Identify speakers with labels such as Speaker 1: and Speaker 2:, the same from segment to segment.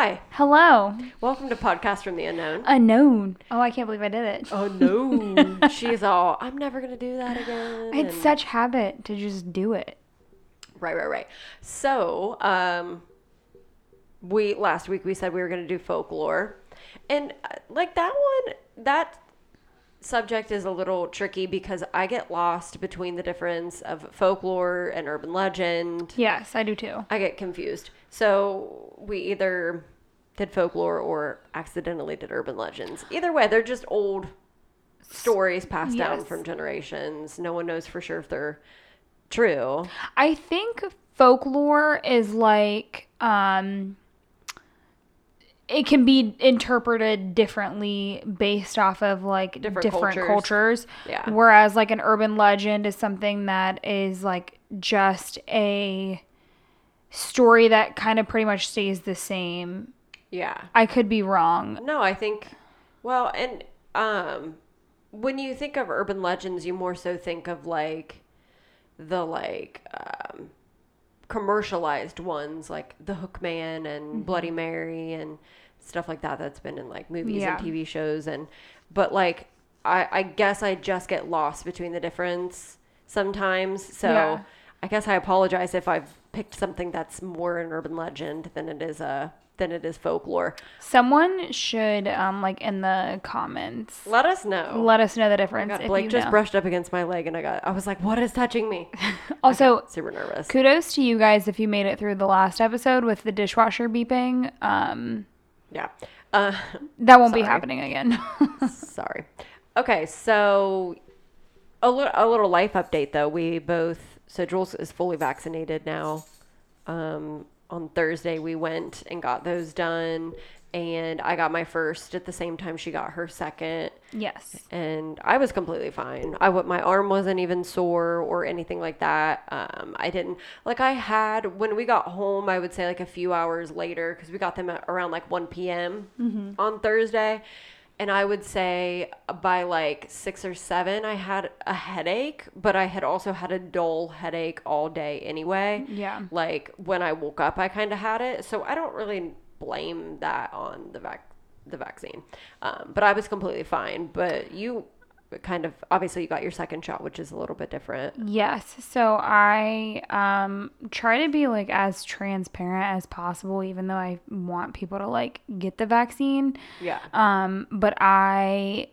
Speaker 1: Hi,
Speaker 2: Hello.
Speaker 1: welcome to Podcast from the Unknown.
Speaker 2: Unknown. Oh, I can't believe I did it.
Speaker 1: Oh no, she's all. I'm never gonna do that again.
Speaker 2: It's
Speaker 1: and-
Speaker 2: such habit to just do it.
Speaker 1: right, right, right. So, um, we last week we said we were gonna do folklore, and uh, like that one, that subject is a little tricky because I get lost between the difference of folklore and urban legend.
Speaker 2: Yes, I do too.
Speaker 1: I get confused. So we either did folklore or accidentally did urban legends. Either way, they're just old stories passed down from generations. No one knows for sure if they're true.
Speaker 2: I think folklore is like um it can be interpreted differently based off of like
Speaker 1: Different
Speaker 2: different,
Speaker 1: cultures.
Speaker 2: cultures.
Speaker 1: Yeah.
Speaker 2: Whereas like an urban legend is something that is like just a story that kind of pretty much stays the same.
Speaker 1: Yeah.
Speaker 2: I could be wrong.
Speaker 1: No, I think well, and um when you think of urban legends, you more so think of like the like um commercialized ones like The Hook Man and Bloody Mary and stuff like that that's been in like movies
Speaker 2: Yeah.
Speaker 1: and TV shows and but like I I guess I just get lost between the difference sometimes. So
Speaker 2: Yeah.
Speaker 1: I guess I apologize if I've picked something that's more an urban legend than it is a than it is folklore.
Speaker 2: Someone should um like in the comments
Speaker 1: Let us know.
Speaker 2: let us know the difference
Speaker 1: God,
Speaker 2: if
Speaker 1: Blake just
Speaker 2: know.
Speaker 1: brushed up against my leg, and I got. I was like, "What is touching me?"
Speaker 2: Also,
Speaker 1: Super nervous.
Speaker 2: kudos to you guys if you made it through the last episode with the dishwasher beeping. Um,
Speaker 1: Yeah. Uh,
Speaker 2: that won't be happening again.
Speaker 1: sorry. Okay, so a little a little life update though. We both so Jules is fully vaccinated now. Um, on Thursday we went and got those done, and I got my first at the same time she got her second.
Speaker 2: yes.
Speaker 1: and I was completely fine. I my arm wasn't even sore or anything like that. Um, I didn't like I had when we got home. I would say like a few hours later because we got them at around like one p.m. on Thursday, and I would say by like six or seven I had a headache, but I had also had a dull headache all day anyway.
Speaker 2: Yeah.
Speaker 1: Like when I woke up, I kind of had it, so I don't really blame that on the vac the vaccine. Um, but I was completely fine. But you kind of obviously you got your second shot, which is a little bit different.
Speaker 2: Yes. So I um try to be like as transparent as possible, even though I want people to like get the vaccine.
Speaker 1: Yeah.
Speaker 2: Um, but I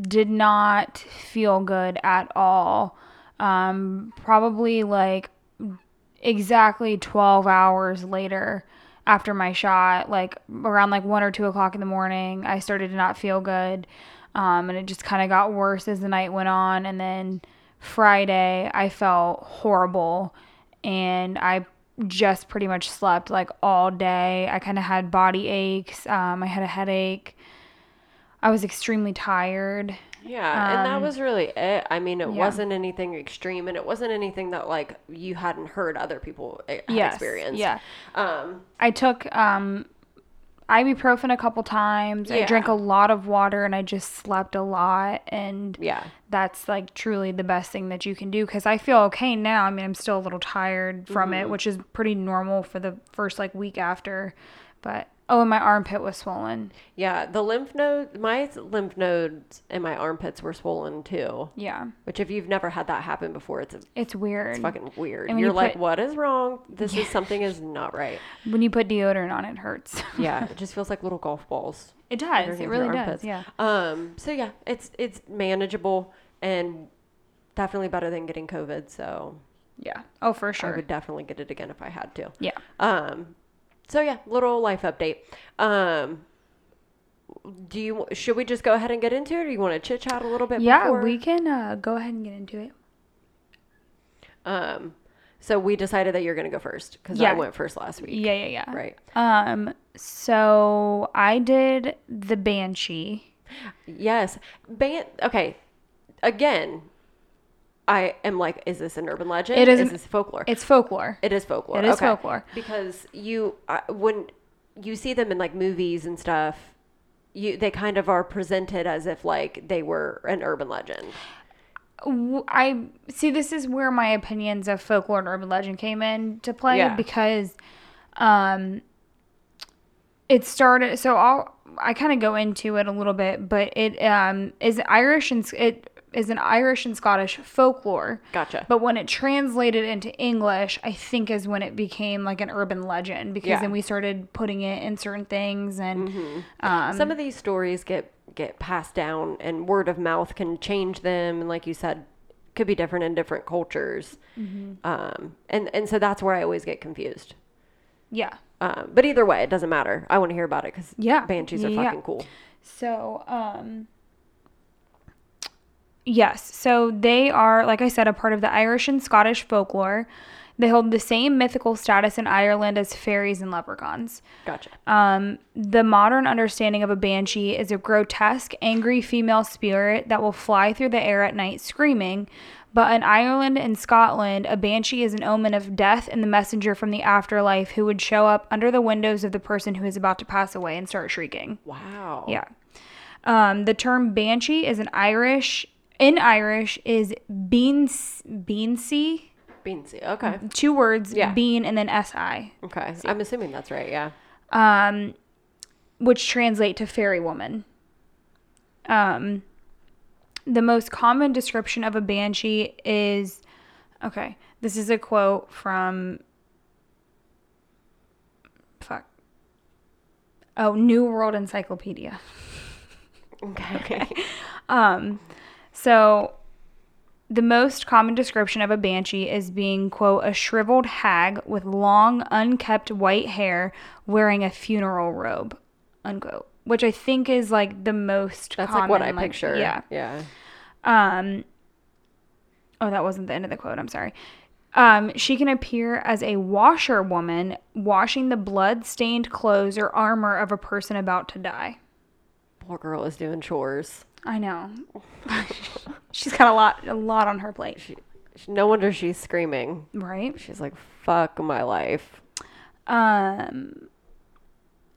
Speaker 2: did not feel good at all. Um, probably like exactly 12 hours later after my shot, like around like one or two o'clock in the morning, I started to not feel good. Um, and it just kind of got worse as the night went on. And then Friday, I felt horrible and I just pretty much slept like all day. I kind of had body aches. Um, I had a headache. I was extremely tired.
Speaker 1: Yeah, and that
Speaker 2: Um,
Speaker 1: was really it. I mean, it
Speaker 2: yeah.
Speaker 1: wasn't anything extreme, and it wasn't anything that like you hadn't heard other people eh, had
Speaker 2: Yes,
Speaker 1: experienced.
Speaker 2: yeah.
Speaker 1: Um.
Speaker 2: I took um, ibuprofen a couple times. Yeah. I drank a lot of water and I just slept a lot. And
Speaker 1: Yeah.
Speaker 2: that's like truly the best thing that you can do because I feel okay now. I mean, I'm still a little tired from
Speaker 1: Mm-hmm.
Speaker 2: it, which is pretty normal for the first like week after. But oh, and my armpit was swollen.
Speaker 1: Yeah. The lymph node, my lymph nodes and my armpits were swollen too.
Speaker 2: Yeah,
Speaker 1: Which, if you've never had that happen before, it's
Speaker 2: it's weird.
Speaker 1: It's fucking weird.
Speaker 2: And
Speaker 1: You're
Speaker 2: you
Speaker 1: like,
Speaker 2: put-
Speaker 1: what is wrong? This is something is not right.
Speaker 2: When you put deodorant on, it hurts.
Speaker 1: Yeah, it just feels like little golf balls.
Speaker 2: it does. It really does. Yeah.
Speaker 1: Um. So yeah, it's it's manageable and definitely better than getting COVID. So
Speaker 2: Yeah. Oh, for sure.
Speaker 1: I would definitely get it again if I had to.
Speaker 2: Yeah.
Speaker 1: Um. So yeah, little life update. Um. Do you should we just go ahead and get into it, or do you want to chit chat a little bit?
Speaker 2: Yeah,
Speaker 1: before?
Speaker 2: we can uh, go ahead and get into it.
Speaker 1: Um. So we decided that you're gonna go first because
Speaker 2: Yeah.
Speaker 1: I went first last week.
Speaker 2: Yeah, yeah, yeah.
Speaker 1: Right.
Speaker 2: Um, so I did the Banshee.
Speaker 1: Yes. Ban. Okay. Again, I am like, is this an urban legend?
Speaker 2: It
Speaker 1: Is this folklore?
Speaker 2: It's folklore.
Speaker 1: It is folklore.
Speaker 2: It is
Speaker 1: okay.
Speaker 2: folklore.
Speaker 1: because you uh, when you see them in like movies and stuff, you they kind of are presented as if like they were an urban legend.
Speaker 2: I see. This is where my opinions of folklore and urban legend came in to play
Speaker 1: Yeah.
Speaker 2: because, um, it started so I'll I kind of go into it a little bit, but it um is Irish and it is an Irish and Scottish folklore.
Speaker 1: Gotcha.
Speaker 2: But when it translated into English, I think is when it became like an urban legend because
Speaker 1: Yeah.
Speaker 2: then we started putting it in certain things and um,
Speaker 1: Some of these stories get get passed down, and word of mouth can change them. And like you said, could be different in different cultures. Um, and and so that's where I always get confused.
Speaker 2: yeah.
Speaker 1: Um, but either way, it doesn't matter. I want to hear about it because
Speaker 2: Yeah.
Speaker 1: banshees are
Speaker 2: Yeah.
Speaker 1: fucking cool.
Speaker 2: So, um, yes. So they are, like I said, a part of the Irish and Scottish folklore. They hold the same mythical status in Ireland as fairies and leprechauns.
Speaker 1: Gotcha.
Speaker 2: Um, the modern understanding of a banshee is a grotesque, angry female spirit that will fly through the air at night screaming. But in Ireland and Scotland, a banshee is an omen of death and the messenger from the afterlife who would show up under the windows of the person who is about to pass away and start shrieking.
Speaker 1: Wow.
Speaker 2: Yeah. Um, the term banshee is an Irish in Irish is beans beansy.
Speaker 1: Beansy. Okay.
Speaker 2: Two words,
Speaker 1: Yeah.
Speaker 2: bean and then si,
Speaker 1: Okay. I'm assuming that's right. Yeah.
Speaker 2: um, which translate to fairy woman. Um, the most common description of a banshee is okay. This is a quote from fuck. Oh, New World Encyclopedia.
Speaker 1: Okay.
Speaker 2: Um, so the most common description of a banshee is being, quote, a shriveled hag with long, unkept white hair wearing a funeral robe, unquote. Which I think is like the most
Speaker 1: That's like what I
Speaker 2: common, like,
Speaker 1: picture.
Speaker 2: Yeah.
Speaker 1: Yeah.
Speaker 2: Um, oh, that wasn't the end of the quote. I'm sorry. Um, she can appear as a washerwoman washing the blood stained clothes or armor of a person about to die.
Speaker 1: Poor girl is doing chores.
Speaker 2: I know. She's got a lot, a lot on her plate,
Speaker 1: She, no wonder she's screaming.
Speaker 2: right?
Speaker 1: She's like, "Fuck my life."
Speaker 2: Um,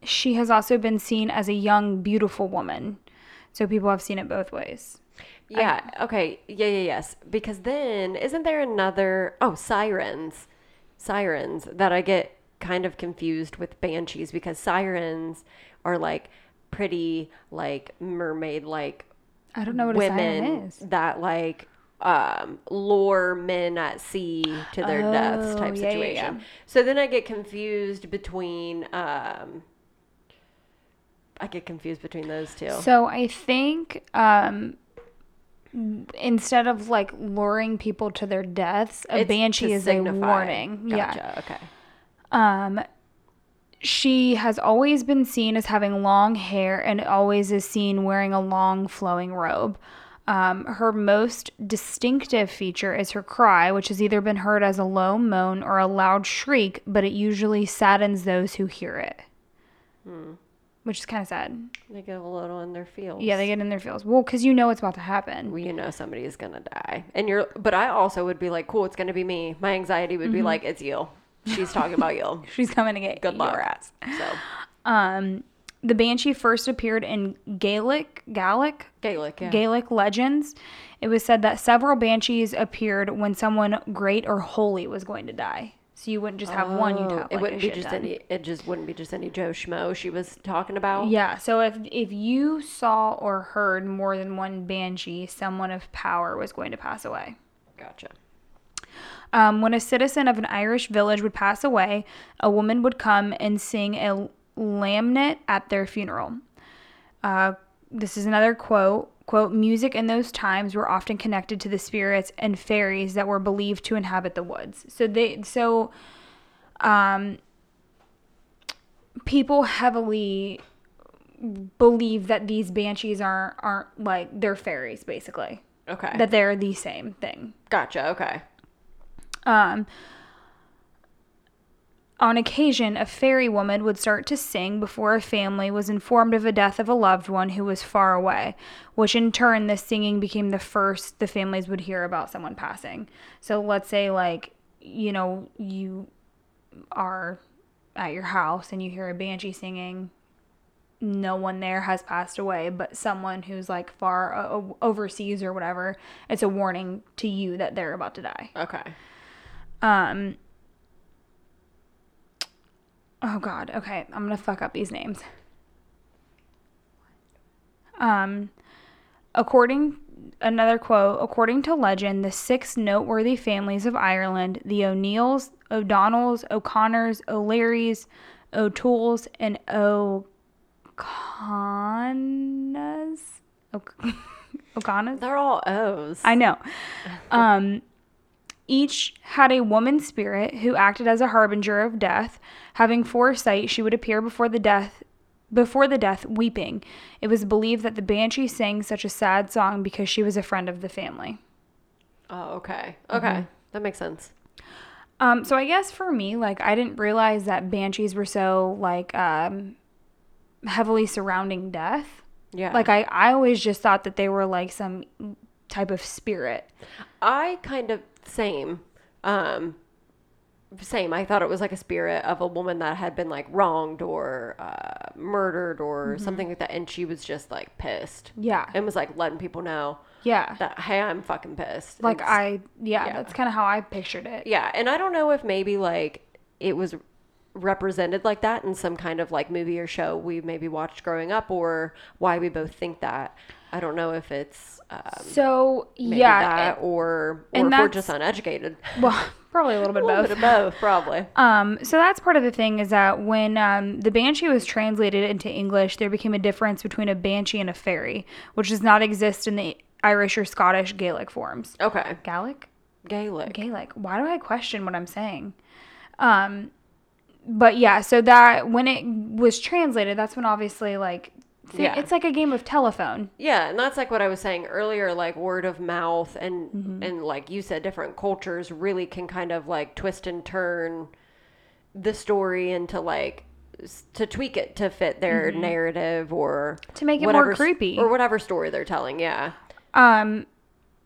Speaker 2: she has also been seen as a young, beautiful woman. So people have seen it both ways.
Speaker 1: Yeah. okay. Yeah. Yeah. Yes. Because then, isn't there another? Oh, sirens. Sirens that I get kind of confused with banshees because sirens are like pretty like mermaid like
Speaker 2: I don't know what
Speaker 1: women
Speaker 2: is.
Speaker 1: that like um lure men at sea to their deaths
Speaker 2: Oh,
Speaker 1: type
Speaker 2: yeah, yeah,
Speaker 1: situation.
Speaker 2: yeah.
Speaker 1: So then I get confused between um I get confused between those two.
Speaker 2: So I think um, instead of like luring people to their deaths, a
Speaker 1: It's
Speaker 2: banshee is
Speaker 1: signify.
Speaker 2: a warning. Yeah.
Speaker 1: Okay.
Speaker 2: Um, she has always been seen as having long hair and always is seen wearing a long flowing robe. Um, her most distinctive feature is her cry, which has either been heard as a low moan or a loud shriek, but it usually saddens those who hear it. Which is kind of sad.
Speaker 1: They get a little in their feels.
Speaker 2: Yeah, they get in their feels. Well, because you know what's about to happen.
Speaker 1: Well, you know somebody is gonna die, and you're. But I also would be like, cool, it's gonna be me. My anxiety would
Speaker 2: Mm-hmm.
Speaker 1: be like, it's you. She's talking about you.
Speaker 2: She's coming to get
Speaker 1: Good luck.
Speaker 2: your ass.
Speaker 1: So
Speaker 2: Um, the banshee first appeared in Gaelic, Gaelic,
Speaker 1: Gaelic. Yeah.
Speaker 2: Gaelic legends. It was said that several banshees appeared when someone great or holy was going to die. So you wouldn't just have one; you'd
Speaker 1: Oh,
Speaker 2: have
Speaker 1: it wouldn't be just any. It just wouldn't be just any Joe schmo she was talking about.
Speaker 2: Yeah. So if if you saw or heard more than one banshee, someone of power was going to pass away.
Speaker 1: Gotcha.
Speaker 2: Um, when a citizen of an Irish village would pass away, a woman would come and sing a lamnet at their funeral. Uh, this is another quote. Quote, music in those times were often connected to the spirits and fairies that were believed to inhabit the woods. So they, so, um, people heavily believe that these banshees aren't, aren't like, they're fairies, basically.
Speaker 1: Okay.
Speaker 2: That they're the same thing.
Speaker 1: gotcha. Okay.
Speaker 2: Um, on occasion, a fairy woman would start to sing before a family was informed of the death of a loved one who was far away, which in turn, this singing became the first the families would hear about someone passing. So let's say, like, you know, you are at your house and you hear a banshee singing. No one there has passed away, but someone who's like far overseas or whatever, it's a warning to you that they're about to die.
Speaker 1: Okay.
Speaker 2: Um. oh god, okay, I'm gonna fuck up these names. Um, according another quote, according to legend, the six noteworthy families of Ireland, the O'Neills, O'Donnells, O'Connors, O'Learys, O'Tooles, and O'Connas. O'Connas?
Speaker 1: They're all O's.
Speaker 2: I know. Um, each had a woman spirit who acted as a harbinger of death. Having foresight, she would appear before the death before the death weeping. It was believed that the banshee sang such a sad song because she was a friend of the family.
Speaker 1: Oh, okay. Okay.
Speaker 2: Mm-hmm.
Speaker 1: That makes sense.
Speaker 2: Um, so I guess for me, like I didn't realize that banshees were so like um heavily surrounding death.
Speaker 1: Yeah.
Speaker 2: Like I, I always just thought that they were like some type of spirit.
Speaker 1: I kind of same. Um same. I thought it was like a spirit of a woman that had been like wronged or uh, murdered or
Speaker 2: Mm-hmm.
Speaker 1: something like that, and she was just like pissed
Speaker 2: Yeah.
Speaker 1: and was like letting people know
Speaker 2: Yeah.
Speaker 1: that hey, I'm fucking pissed.
Speaker 2: Like I yeah,
Speaker 1: yeah.
Speaker 2: that's kind of how I pictured it.
Speaker 1: Yeah, and I don't know if maybe like it was represented like that in some kind of like movie or show we maybe watched growing up, or why we both think that. I don't know if it's um,
Speaker 2: So yeah,
Speaker 1: that or or
Speaker 2: and
Speaker 1: if we're just uneducated.
Speaker 2: well, probably a little bit
Speaker 1: A little
Speaker 2: both.
Speaker 1: bit of both, probably.
Speaker 2: Um, so that's part of the thing is that when um, the banshee was translated into English, there became a difference between a banshee and a fairy, which does not exist in the Irish or Scottish Gaelic forms.
Speaker 1: Okay,
Speaker 2: Gaelic?
Speaker 1: Gaelic.
Speaker 2: Gaelic. Why do I question what I'm saying? Um, but yeah, so that when it was translated, that's when obviously like thi-
Speaker 1: Yeah.
Speaker 2: it's like a game of telephone.
Speaker 1: Yeah, and that's like what I was saying earlier, like word of mouth and
Speaker 2: Mm-hmm.
Speaker 1: and like you said, different cultures really can kind of like twist and turn the story into like to tweak it to fit their narrative or
Speaker 2: Mm-hmm. To make it more
Speaker 1: whatever s-
Speaker 2: creepy.
Speaker 1: or whatever story they're telling. Yeah,
Speaker 2: Um,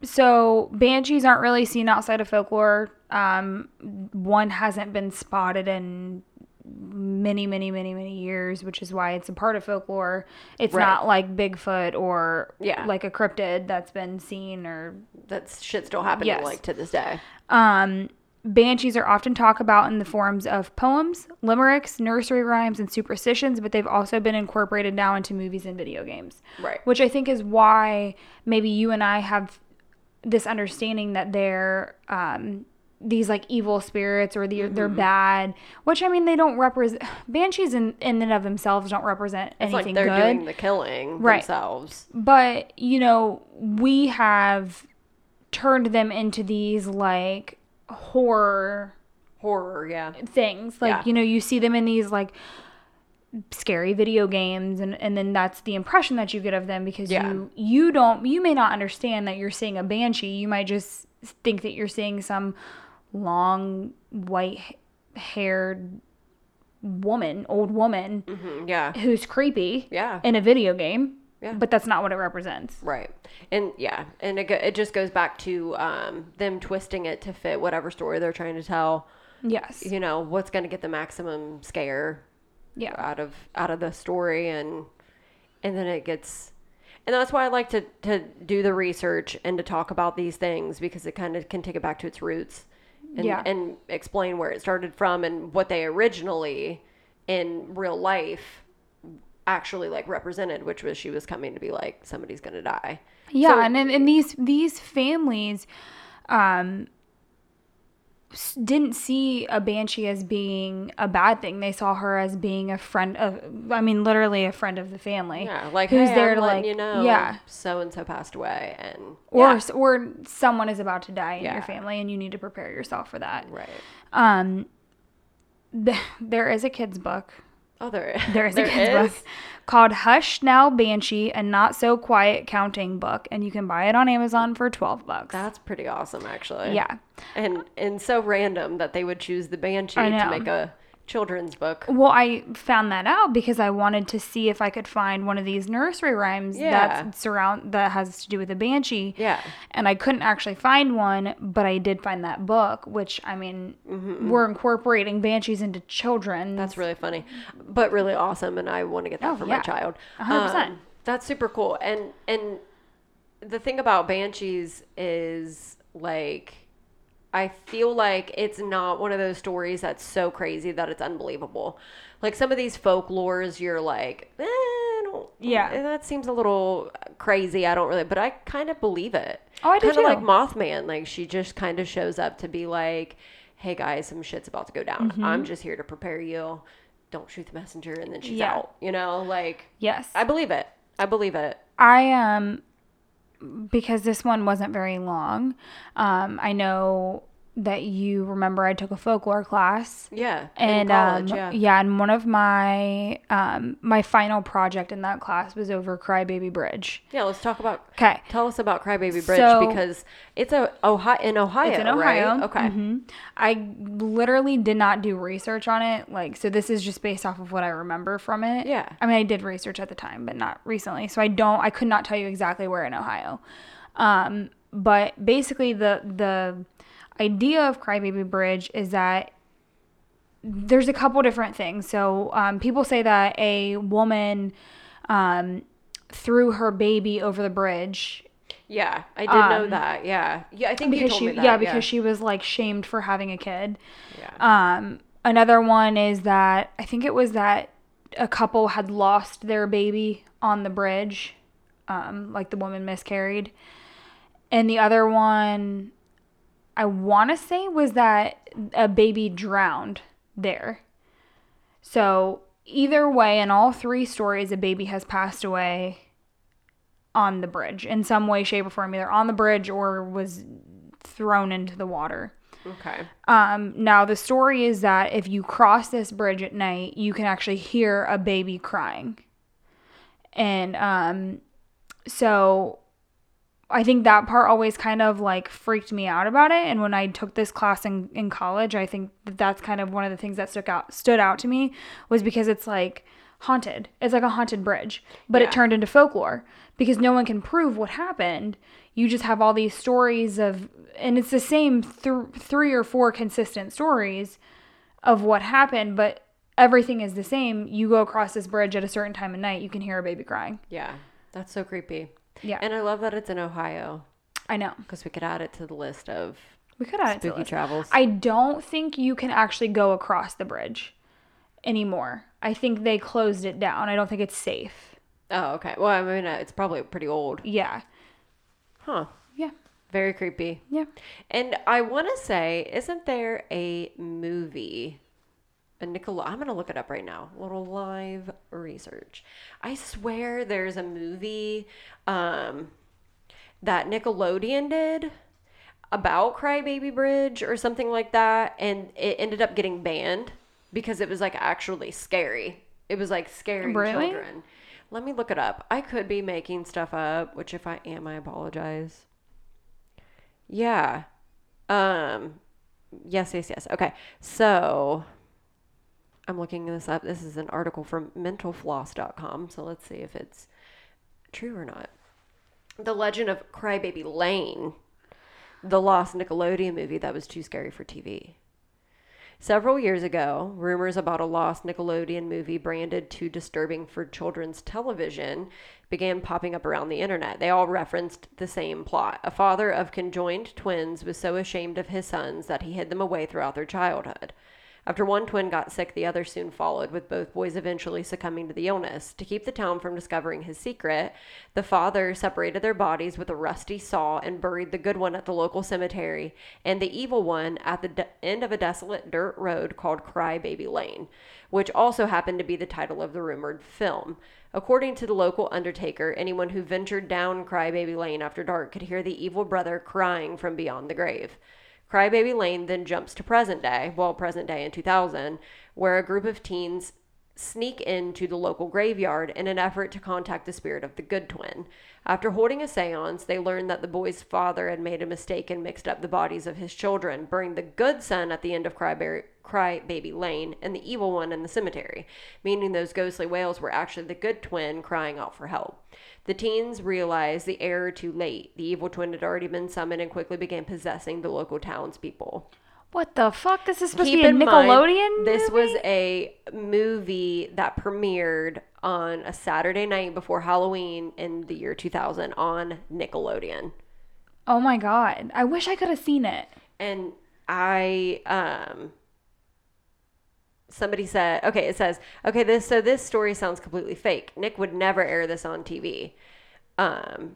Speaker 2: so banshees aren't really seen outside of folklore. Um, one hasn't been spotted in many, many, many, many years, which is why it's a part of folklore. It's
Speaker 1: Right.
Speaker 2: not like Bigfoot or
Speaker 1: Yeah.
Speaker 2: like a cryptid that's been seen or
Speaker 1: that shit still happening
Speaker 2: Yes.
Speaker 1: like to this day.
Speaker 2: Um, banshees are often talked about in the forms of poems, limericks, nursery rhymes, and superstitions, but they've also been incorporated now into movies and video games.
Speaker 1: Right.
Speaker 2: Which I think is why maybe you and I have this understanding that they're um, these like evil spirits or they're,
Speaker 1: Mm-hmm.
Speaker 2: they're bad. Which I mean, they don't represent banshees in, in and of themselves don't represent
Speaker 1: It's
Speaker 2: anything
Speaker 1: like they're
Speaker 2: good.
Speaker 1: doing the killing
Speaker 2: Right.
Speaker 1: themselves.
Speaker 2: But, you know, we have turned them into these like horror
Speaker 1: Horror, yeah.
Speaker 2: things. Like,
Speaker 1: Yeah.
Speaker 2: you know, you see them in these like scary video games and, and then that's the impression that you get of them because
Speaker 1: Yeah.
Speaker 2: you you don't you may not understand that you're seeing a banshee. You might just think that you're seeing some long white haired woman, old woman
Speaker 1: Mhm, yeah.
Speaker 2: who's creepy
Speaker 1: Yeah.
Speaker 2: in a video game.
Speaker 1: Yeah.
Speaker 2: But that's not what it represents.
Speaker 1: Right. And yeah, and it, go- it just goes back to um, them twisting it to fit whatever story they're trying to tell.
Speaker 2: Yes.
Speaker 1: You know, what's going to get the maximum scare
Speaker 2: Yeah.
Speaker 1: out of out of the story and and then it gets and that's why I like to to do the research and to talk about these things because it kind of can take it back to its roots and
Speaker 2: Yeah.
Speaker 1: and explain where it started from and what they originally in real life actually like represented which was she was coming to be like somebody's going to die.
Speaker 2: Yeah,
Speaker 1: So-
Speaker 2: and and these these families um didn't see a banshee as being a bad thing. They saw her as being a friend of I mean literally a friend of the family.
Speaker 1: Yeah, like
Speaker 2: who's
Speaker 1: hey,
Speaker 2: there
Speaker 1: I'm
Speaker 2: to like
Speaker 1: you know,
Speaker 2: yeah.
Speaker 1: so and so passed away, and
Speaker 2: Or
Speaker 1: yeah,
Speaker 2: or someone is about to die in
Speaker 1: Yeah.
Speaker 2: your family and you need to prepare yourself for that.
Speaker 1: right.
Speaker 2: Um th- there is a kids book.
Speaker 1: Oh, there,
Speaker 2: There is a
Speaker 1: there
Speaker 2: kids book called Hush Now Banshee, a not so quiet counting book and you can buy it on Amazon for 12 bucks.
Speaker 1: That's pretty awesome, actually.
Speaker 2: yeah.
Speaker 1: and and so random that they would choose the banshee to make a children's book.
Speaker 2: Well, I found that out because I wanted to see if I could find one of these nursery rhymes
Speaker 1: Yeah.
Speaker 2: that surround that has to do with a banshee.
Speaker 1: Yeah,
Speaker 2: And I couldn't actually find one, but I did find that book, which I mean, we're incorporating banshees into children.
Speaker 1: Mm-hmm. that's really funny, but really awesome, and I want to get that
Speaker 2: Oh,
Speaker 1: for
Speaker 2: yeah.
Speaker 1: my child.
Speaker 2: 100%.
Speaker 1: Um, that's super cool, and and the thing about banshees is like I feel like it's not one of those stories that's so crazy that it's unbelievable. Like some of these folklores, you're like, eh, I don't,
Speaker 2: Yeah.
Speaker 1: that seems a little crazy. I don't really, but I kind of believe it.
Speaker 2: Oh, I do
Speaker 1: Kind of like Mothman. Like she just kind of shows up to be like, hey guys, some shit's about to go down.
Speaker 2: Mm-hmm.
Speaker 1: I'm just here to prepare you. Don't shoot the messenger, and then she's
Speaker 2: Yeah.
Speaker 1: out. You know, like
Speaker 2: Yes.
Speaker 1: I believe it. I believe it.
Speaker 2: I um because this one wasn't very long. Um, I know that you remember I took a folklore class.
Speaker 1: Yeah.
Speaker 2: And
Speaker 1: in college,
Speaker 2: um,
Speaker 1: yeah.
Speaker 2: yeah, and one of my um, my final project in that class was over Crybaby Bridge.
Speaker 1: Yeah, let's talk about.
Speaker 2: Okay,
Speaker 1: Tell us about Crybaby Bridge
Speaker 2: So-
Speaker 1: because it's a Ohio in Ohio.
Speaker 2: It's in Ohio.
Speaker 1: Right? Okay.
Speaker 2: Mhm. I literally did not do research on it. Like, so this is just based off of what I remember from it.
Speaker 1: Yeah.
Speaker 2: I mean, I did research at the time, but not recently. So I don't, I could not tell you exactly where in Ohio. Um, but basically, the the idea of Crybaby Bridge is that there's a couple different things. So um, people say that a woman um, threw her baby over the bridge
Speaker 1: Yeah, I did know
Speaker 2: Um,
Speaker 1: that. Yeah, yeah. I think you
Speaker 2: because
Speaker 1: told
Speaker 2: she
Speaker 1: me that.
Speaker 2: yeah because she was like shamed for having a kid
Speaker 1: Yeah.
Speaker 2: um another one is that i think it was that a couple had lost their baby on the bridge um like the woman miscarried and the other one i want to say was that a baby drowned there. So either way in all three stories a baby has passed away on the bridge in some way shape or form either on the bridge or was thrown into the water.
Speaker 1: Okay.
Speaker 2: um, now the story is that if you cross this bridge at night, you can actually hear a baby crying, and um, so I think that part always kind of like freaked me out about it. And when I took this class in, in college, I think that that's kind of one of the things that stuck out stood out to me was because it's like haunted. It's like a haunted bridge, but
Speaker 1: Yeah.
Speaker 2: it turned into folklore because no one can prove what happened. You just have all these stories of, and it's the same th- three or four consistent stories of what happened, but everything is the same. You go across this bridge at a certain time of night, you can hear a baby crying.
Speaker 1: Yeah, that's so creepy.
Speaker 2: Yeah,
Speaker 1: And I love that it's in Ohio
Speaker 2: I know.
Speaker 1: because we could add it to the list of
Speaker 2: We could add it to
Speaker 1: spooky travels.
Speaker 2: I don't think you can actually go across the bridge anymore. I think they closed it down. I don't think it's safe.
Speaker 1: oh, okay. Well, I mean, uh, it's probably pretty old.
Speaker 2: Yeah.
Speaker 1: Huh.
Speaker 2: Yeah.
Speaker 1: Very creepy.
Speaker 2: Yeah.
Speaker 1: And I want to say, isn't there a movie? A Nickel. I'm gonna look it up right now. little live research. I swear there's a movie um, that Nickelodeon did about Crybaby Bridge or something like that, and it ended up getting banned because it was like actually scary. It was like scaring
Speaker 2: Really?
Speaker 1: children. Let me look it up. I could be making stuff up, which if I am, I apologize. Yeah. Um yes, yes, yes. Okay. So I'm looking this up. This is an article from mentalfloss.com. So let's see if it's true or not. The Legend of Crybaby Lane, the lost Nickelodeon movie that was too scary for TV. Several years ago, rumors about a lost Nickelodeon movie branded too disturbing for children's television began popping up around the internet. They all referenced the same plot. A father of conjoined twins was so ashamed of his sons that he hid them away throughout their childhood. After one twin got sick, the other soon followed, with both boys eventually succumbing to the illness. To keep the town from discovering his secret, the father separated their bodies with a rusty saw and buried the good one at the local cemetery, and the evil one at the de- end of a desolate dirt road called Cry Baby Lane, which also happened to be the title of the rumored film. According to the local undertaker, anyone who ventured down Cry Baby Lane after dark could hear the evil brother crying from beyond the grave. Crybaby Lane then jumps to present day, well, present day in 2000, where a group of teens sneak into the local graveyard in an effort to contact the spirit of the good twin. After holding a seance, they learn that the boy's father had made a mistake and mixed up the bodies of his children, burying the good son at the end of Crybaby, Crybaby Lane and the evil one in the cemetery, meaning those ghostly wails were actually the good twin crying out for help. The teens realized the error too late. The evil twin had already been summoned and quickly began possessing the local townspeople.
Speaker 2: What the fuck? This is supposed
Speaker 1: Keep
Speaker 2: to be a
Speaker 1: in mind,
Speaker 2: Nickelodeon?
Speaker 1: this was a movie that premiered on a Saturday night before Halloween in the year 2000 on Nickelodeon.
Speaker 2: Oh my god. I wish I could have seen it.
Speaker 1: And I um somebody said okay it says okay this so this story sounds completely fake. Nick would never air this on tv um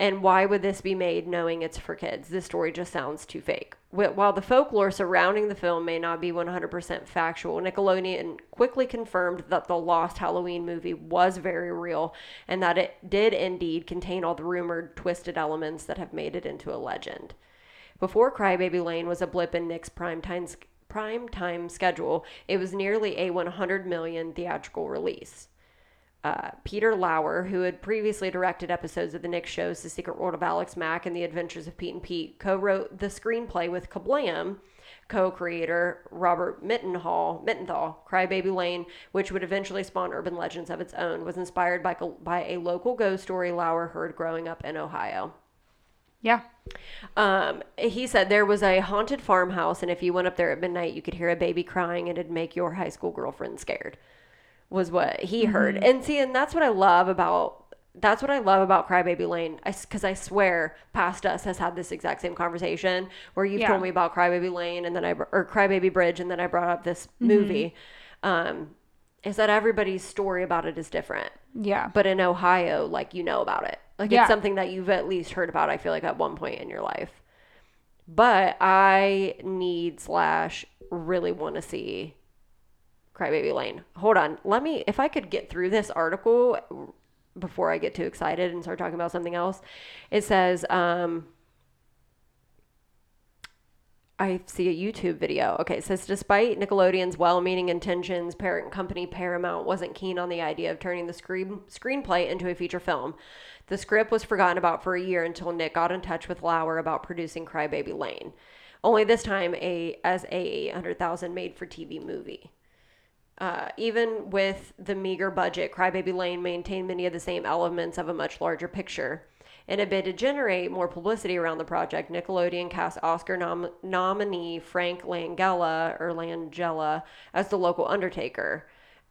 Speaker 1: and why would this be made knowing it's for kids? This story just sounds too fake. While the folklore surrounding the film may not be 100% factual nickelodeon quickly confirmed that the lost halloween movie was very real and that it did indeed contain all the rumored twisted elements that have made it into a legend. Before Crybaby Lane was a blip in Nick's primetime prime time schedule, it was nearly a 100 million theatrical release. Uh, Peter Lauer, who had previously directed episodes of the Nick shows The Secret World of Alex Mack and The Adventures of Pete and Pete, co wrote the screenplay with Kablam co creator Robert Mittenhall, Mittenthal. Crybaby Lane, which would eventually spawn urban legends of its own, was inspired by, by a local ghost story Lauer heard growing up in Ohio.
Speaker 2: Yeah.
Speaker 1: Um, he said there was a haunted farmhouse, and if you went up there at midnight, you could hear a baby crying, and it'd make your high school girlfriend scared. Was what he heard, and see, and that's what I love about that's what I love about Crybaby Lane. Because I swear, past us has had this exact same conversation where you've
Speaker 2: Yeah.
Speaker 1: told me about Crybaby Lane, and then I or Crybaby Bridge, and then I brought up this movie. Um, is that everybody's story about it is different
Speaker 2: Yeah.
Speaker 1: but in Ohio, like you know about it. Like
Speaker 2: Yeah.
Speaker 1: it's something that you've at least heard about. I feel like at one point in your life. But I need slash really want to see Crybaby Lane. Hold on, let me. If I could get through this article before I get too excited and start talking about something else, it says. um I see a YouTube video. Okay, it says despite Nickelodeon's well-meaning intentions, parent company Paramount wasn't keen on the idea of turning the screen screenplay into a feature film. The script was forgotten about for a year until Nick got in touch with Lauer about producing Crybaby Lane. Only this time a as a 800,000 made-for-TV movie. Uh, even with the meager budget, Crybaby Lane maintained many of the same elements of a much larger picture. In a bid to generate more publicity around the project, Nickelodeon cast Oscar nom- nominee Frank Langella or Langella as the local Undertaker.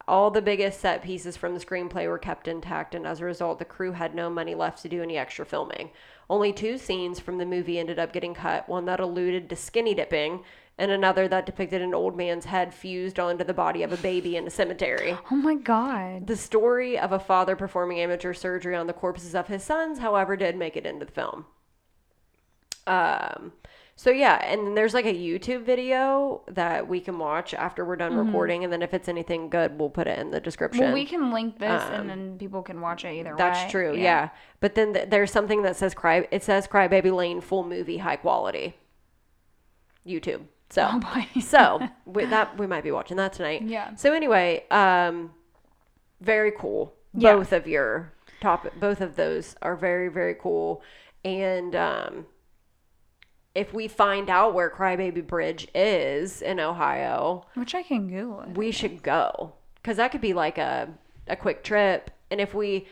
Speaker 1: All the biggest set pieces from the screenplay were kept intact, and as a result, the crew had no money left to do any extra filming. Only two scenes from the movie ended up getting cut one that alluded to skinny dipping, and another that depicted an old man's head fused onto the body of a baby in a cemetery.
Speaker 2: Oh my god.
Speaker 1: The story of a father performing amateur surgery on the corpses of his sons, however, did make it into the film. Um, so yeah, and then there's like a YouTube video that we can watch after we're done recording, and then if it's anything good, we'll put it in the description.
Speaker 2: Well, we can link this
Speaker 1: Um,
Speaker 2: and then people can watch it either way.
Speaker 1: That's true, yeah. But then th- there's something that says cry. It says Crybaby Lane full movie high quality. YouTube. So
Speaker 2: Oh
Speaker 1: so we, that we might be watching that tonight.
Speaker 2: Yeah.
Speaker 1: So anyway, um, very cool.
Speaker 2: Yeah.
Speaker 1: Both of your top, both of those are very very cool. And um, if we find out where Crybaby Bridge is in Ohio,
Speaker 2: Which I can Google. it.
Speaker 1: we should go because that could be like a a quick trip. And if we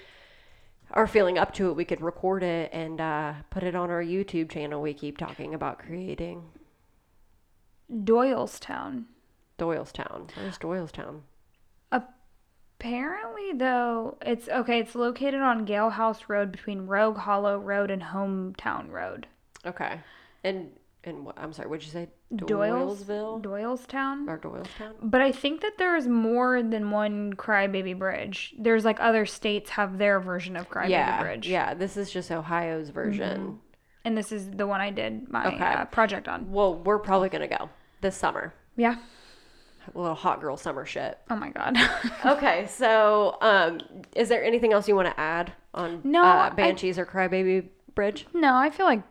Speaker 1: are feeling up to it, we could record it and uh, put it on our YouTube channel. We keep talking about creating
Speaker 2: Doylestown.
Speaker 1: Doylestown. Where's Doylestown?
Speaker 2: Apparently, though, it's okay. It's located on Galehouse Road between Rogue Hollow Road and Hametown Road.
Speaker 1: Okay. And and what, I'm sorry, what'd you say?
Speaker 2: Doyles-
Speaker 1: Doylesville
Speaker 2: Doylestown.
Speaker 1: or Doylestown?
Speaker 2: But I think that there's more than one Crybaby Bridge. There's like other states have their version of Crybaby
Speaker 1: yeah,
Speaker 2: Bridge.
Speaker 1: yeah. This is just Ohio's version. Mm-hmm.
Speaker 2: And this is the one I did my
Speaker 1: Okay.
Speaker 2: uh, project on.
Speaker 1: Well, we're probably gonna go this summer.
Speaker 2: Yeah.
Speaker 1: A little hot girl summer shit.
Speaker 2: Oh my god.
Speaker 1: Okay, so um, is there anything else you want to add on
Speaker 2: No,
Speaker 1: uh,
Speaker 2: I-
Speaker 1: Banshees or Crybaby Bridge?
Speaker 2: no, I feel like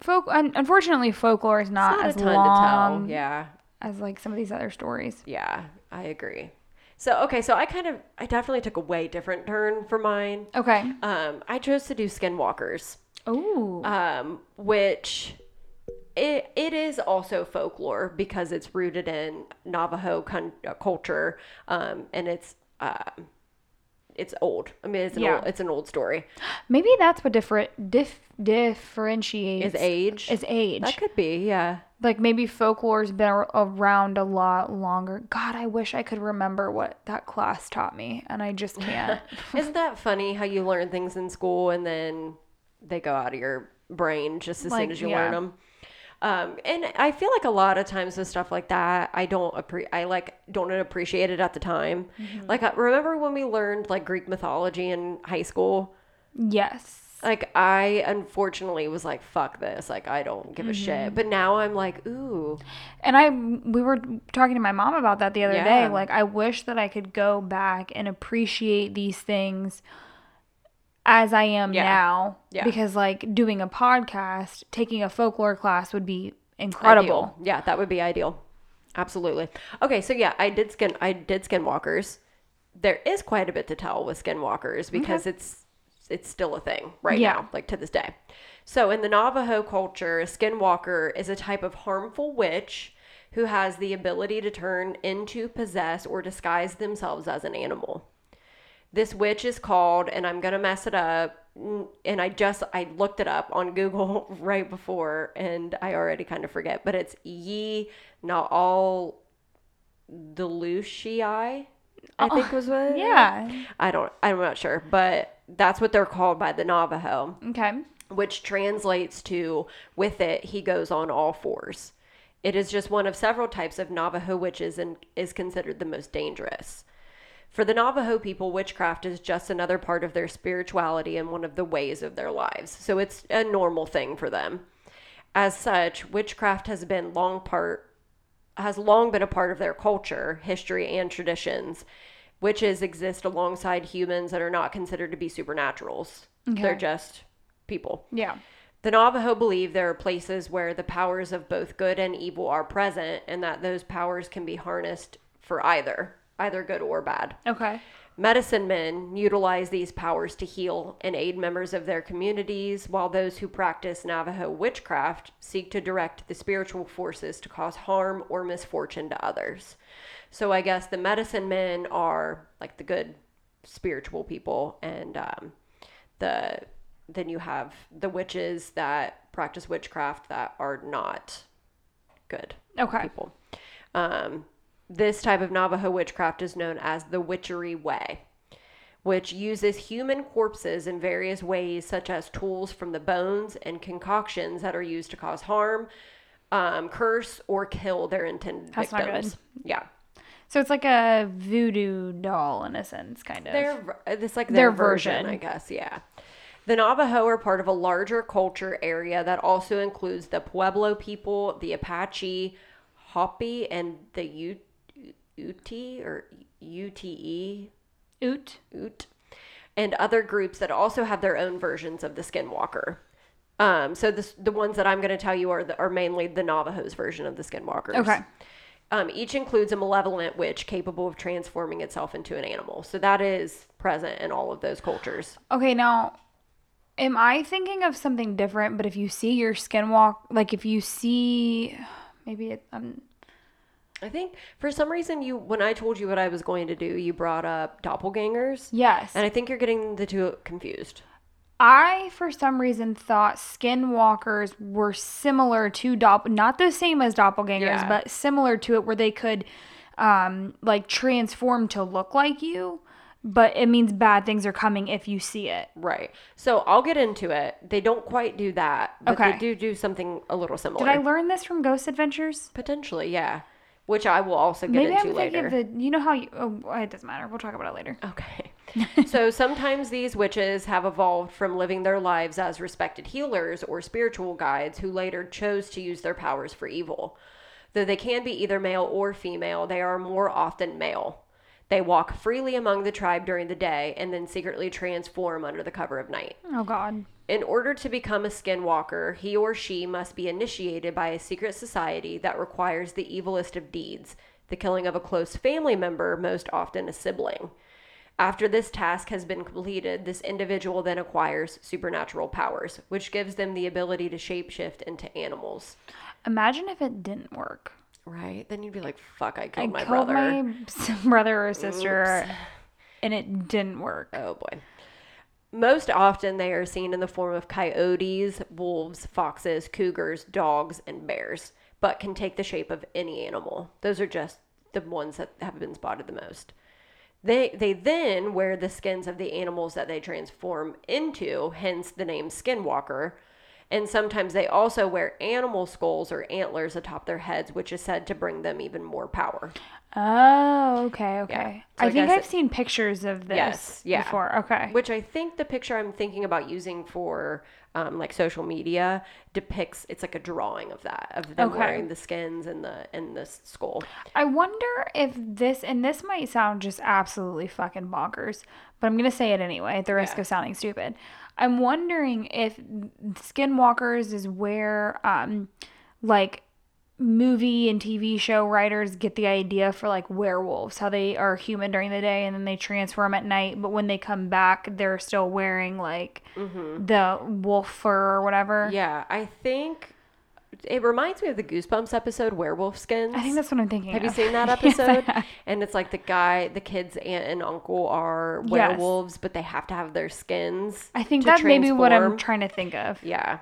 Speaker 2: folk. Unfortunately, folklore is not,
Speaker 1: Not
Speaker 2: as long
Speaker 1: to tell. Yeah,
Speaker 2: as like some of these other stories.
Speaker 1: yeah, I agree. So okay, so I kind of, I definitely took a way different turn for mine.
Speaker 2: Okay.
Speaker 1: Um, I chose to do Skinwalkers.
Speaker 2: Ooh.
Speaker 1: um, which it, it is also folklore because it's rooted in Navajo con- uh, culture, um, and it's um, it's old. I mean, it's an
Speaker 2: Yeah.
Speaker 1: old, it's an old story.
Speaker 2: Maybe that's what different dif- differentiates
Speaker 1: Is age?
Speaker 2: is age.
Speaker 1: that could be, yeah.
Speaker 2: like maybe folklore's been ar- around a lot longer. God, I wish I could remember what that class taught me, and I just can't.
Speaker 1: Isn't that funny how you learn things in school and then they go out of your brain just as soon as you
Speaker 2: yeah.
Speaker 1: learn them? Um, and I feel like a lot of times with stuff like that, I don't appre- I like don't appreciate it at the time. Like, I remember when we learned like Greek mythology in high school?
Speaker 2: Yes.
Speaker 1: Like, I unfortunately was like, fuck this. Like, I don't give a shit. But now I'm like, ooh,
Speaker 2: And I we were talking to my mom about that the other
Speaker 1: Yeah.
Speaker 2: day. Like I wish that I could go back and appreciate these things as I am
Speaker 1: Yeah.
Speaker 2: now.
Speaker 1: Yeah.
Speaker 2: Because like doing a podcast, taking a folklore class would be incredible.
Speaker 1: Ideal. Yeah, that would be ideal. Absolutely. Okay, so yeah, I did skin I did skinwalkers. There is quite a bit to tell with skinwalkers because it's it's still a thing right
Speaker 2: Yeah.
Speaker 1: now, like to this day. So in the Navajo culture, a skinwalker is a type of harmful witch who has the ability to turn into, possess, or disguise themselves as an animal. This witch is called, and I'm gonna mess it up. And I just I looked it up on Google right before, and I already kind of forget. But it's Ye Yi Naal Delushii, I oh, think was what.
Speaker 2: Yeah.
Speaker 1: I don't. I'm not sure, but that's what they're called by the Navajo
Speaker 2: Okay.
Speaker 1: which translates to with it he goes on all fours. It is just one of several types of Navajo witches and is considered the most dangerous. For the Navajo people, witchcraft is just another part of their spirituality and one of the ways of their lives. So it's a normal thing for them. As such, witchcraft has been long part has long been a part of their culture, history, and traditions. Witches exist alongside humans that are not considered to be supernaturals. They're just people.
Speaker 2: Yeah.
Speaker 1: The Navajo believe there are places where the powers of both good and evil are present and that those powers can be harnessed for either, either good or bad.
Speaker 2: Okay.
Speaker 1: Medicine men utilize these powers to heal and aid members of their communities, while those who practice Navajo witchcraft seek to direct the spiritual forces to cause harm or misfortune to others. So I guess the medicine men are like the good spiritual people, and um, the then you have the witches that practice witchcraft that are not good
Speaker 2: Okay.
Speaker 1: people. Um, this type of Navajo witchcraft is known as the witchery way, which uses human corpses in various ways, such as tools from the bones and concoctions that are used to cause harm, um, curse, or kill their intended
Speaker 2: That's not
Speaker 1: victims. Yeah,
Speaker 2: So it's like a voodoo doll in a sense, kind of.
Speaker 1: their it's like
Speaker 2: Their
Speaker 1: their, version,
Speaker 2: version.
Speaker 1: I guess. Yeah. The Navajo are part of a larger culture area that also includes the Pueblo people, the Apache, Hopi, and the Ute, Ute or UTE,
Speaker 2: Oot.
Speaker 1: Ute, and other groups that also have their own versions of the Skinwalker. Um, so this, the ones that I'm going to tell you are the, are mainly the Navajo's version of the Skinwalkers.
Speaker 2: Okay.
Speaker 1: Um, each includes a malevolent witch capable of transforming itself into an animal. So that is present in all of those cultures.
Speaker 2: Okay, now am I thinking of something different? But if you see your skinwalk, like if you see, maybe it, um,
Speaker 1: I think for some reason you, when I told you what I was going to do, you brought up doppelgangers,
Speaker 2: yes,
Speaker 1: and I think you're getting the two confused.
Speaker 2: I for some reason thought skinwalkers were similar to dopp, not the same as doppelgangers,
Speaker 1: Yeah.
Speaker 2: but similar to it, where they could, um, like transform to look like you. But it means bad things are coming if you see it.
Speaker 1: Right. So I'll get into it. They don't quite do that, but
Speaker 2: Okay.
Speaker 1: they do do something a little similar.
Speaker 2: Did I learn this from Ghost Adventures?
Speaker 1: Potentially, yeah. Which I will also get
Speaker 2: Maybe
Speaker 1: into
Speaker 2: I'm
Speaker 1: later.
Speaker 2: thinking of the. You know how you? Oh, it doesn't matter. We'll talk about it later.
Speaker 1: Okay. so sometimes these witches have evolved from living their lives as respected healers or spiritual guides who later chose to use their powers for evil. Though they can be either male or female, they are more often male. They walk freely among the tribe during the day and then secretly transform under the cover of night.
Speaker 2: Oh God.
Speaker 1: In order to become a skinwalker, he or she must be initiated by a secret society that requires the evilest of deeds, the killing of a close family member, most often a sibling. After this task has been completed, this individual then acquires supernatural powers, which gives them the ability to shapeshift into animals.
Speaker 2: Imagine if it didn't work.
Speaker 1: Right? Then you'd be like, fuck, I
Speaker 2: I
Speaker 1: killed my brother.
Speaker 2: I killed
Speaker 1: brother.
Speaker 2: my brother or sister, and it didn't work.
Speaker 1: Oh boy. Most often, they are seen in the form of coyotes, wolves, foxes, cougars, dogs, and bears, but can take the shape of any animal. Those are just the ones that have been spotted the most. They, they then wear the skins of the animals that they transform into, hence the name skinwalker, And sometimes they also wear animal skulls or antlers atop their heads, which is said to bring them even more power.
Speaker 2: Oh, okay, okay.
Speaker 1: So I
Speaker 2: I think I've
Speaker 1: it-
Speaker 2: seen pictures of this
Speaker 1: Yes, yeah.
Speaker 2: before. Okay.
Speaker 1: Which I think the picture I'm thinking about using for um, like social media depicts it's like a drawing of that of them
Speaker 2: Okay.
Speaker 1: wearing the skins and the and the skull.
Speaker 2: I wonder if this, and this might sound just absolutely fucking bonkers, but I'm to say it anyway at the risk
Speaker 1: Yeah.
Speaker 2: of sounding stupid. I'm wondering if Skinwalkers is where, um, like, movie and TV show writers get the idea for like werewolves, how they are human during the day and then they transform at night, but when they come back, they're still wearing like the wolf fur or whatever.
Speaker 1: Mm-hmm. Yeah, I think it reminds me of the Goosebumps episode Werewolf Skins.
Speaker 2: I think that's what I'm thinking.
Speaker 1: Have you seen that episode?
Speaker 2: have.
Speaker 1: and it's like the guy, the kid's aunt and uncle are
Speaker 2: Yes.
Speaker 1: werewolves, but they have to have their skins.
Speaker 2: I think
Speaker 1: to
Speaker 2: that may be what I'm trying to think of.
Speaker 1: Yeah.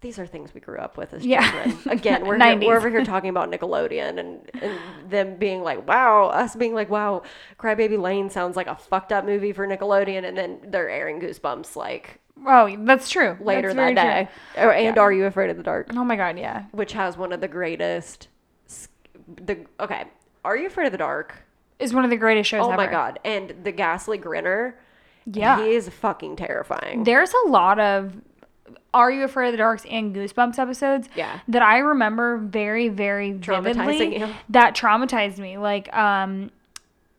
Speaker 1: These are things we grew up with as
Speaker 2: Yeah.
Speaker 1: children. Again, we're, here, we're over here talking about Nickelodeon and, and them being like, wow, us being like, wow, Crybaby Lane sounds like a fucked up movie for Nickelodeon. And then they're airing Goosebumps like
Speaker 2: Oh, that's true.
Speaker 1: later
Speaker 2: That's
Speaker 1: that day. Or, oh, and
Speaker 2: Yeah.
Speaker 1: Are You Afraid of the Dark?
Speaker 2: Oh my god, yeah.
Speaker 1: Which has one of the greatest. The Okay. Are You Afraid of the Dark?
Speaker 2: Is one of the greatest shows
Speaker 1: Oh
Speaker 2: ever.
Speaker 1: my God. And the Ghastly Grinner.
Speaker 2: Yeah.
Speaker 1: He is fucking terrifying.
Speaker 2: There's a lot of Are You Afraid of the Darks and Goosebumps episodes
Speaker 1: Yeah.
Speaker 2: that I remember very, very
Speaker 1: Traumatizing
Speaker 2: vividly.
Speaker 1: you.
Speaker 2: That traumatized me. Like um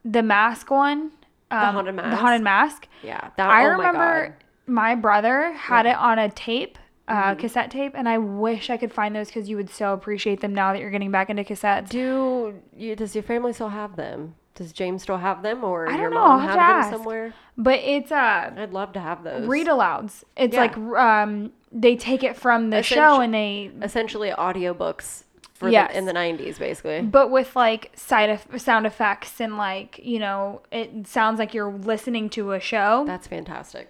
Speaker 2: the mask one. Um,
Speaker 1: Haunted
Speaker 2: The Haunted Mask.
Speaker 1: yeah. That,
Speaker 2: I
Speaker 1: oh
Speaker 2: remember
Speaker 1: my
Speaker 2: my brother had it on a tape, uh,
Speaker 1: Mm-hmm.
Speaker 2: cassette tape, and I wish I could find those because you would so appreciate them now that you're getting back into cassettes.
Speaker 1: Do you, does your family still have them? Does James still have them, or
Speaker 2: I
Speaker 1: your
Speaker 2: don't know,
Speaker 1: mom
Speaker 2: I'll have
Speaker 1: have,
Speaker 2: to
Speaker 1: them
Speaker 2: ask.
Speaker 1: somewhere?
Speaker 2: But it's uh
Speaker 1: I'd love to have those.
Speaker 2: read alouds. It's
Speaker 1: Yeah.
Speaker 2: like um they take it from the show
Speaker 1: Essential-
Speaker 2: and they
Speaker 1: essentially audiobooks for
Speaker 2: Yes.
Speaker 1: the, in the '90s, basically.
Speaker 2: but with like side of sound effects and like you know it sounds like you're listening to a show
Speaker 1: That's fantastic.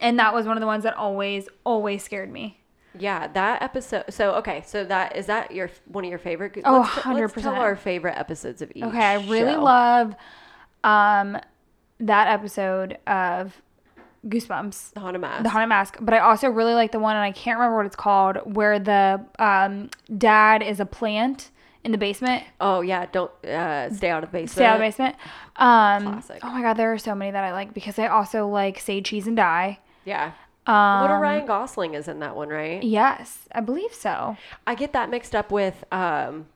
Speaker 2: and that was one of the ones that always always scared me
Speaker 1: Yeah, that episode. So okay, so that is that your one of your favorite?
Speaker 2: Oh,
Speaker 1: let's, t- let's
Speaker 2: 100%.
Speaker 1: tell our favorite episodes of each.
Speaker 2: okay i really
Speaker 1: show.
Speaker 2: love um that episode of goosebumps
Speaker 1: the haunted mask.
Speaker 2: the haunted mask but i also really like the one and i can't remember what it's called where the um dad is a plant in the basement
Speaker 1: oh yeah, don't uh, stay out of the basement.
Speaker 2: stay out of the basement um
Speaker 1: Classic.
Speaker 2: oh my god there are so many that i like because i also like say cheese and die
Speaker 1: Yeah.
Speaker 2: Um
Speaker 1: Little Ryan Gosling is in that one, right?
Speaker 2: Yes, I believe so.
Speaker 1: I get that mixed up with um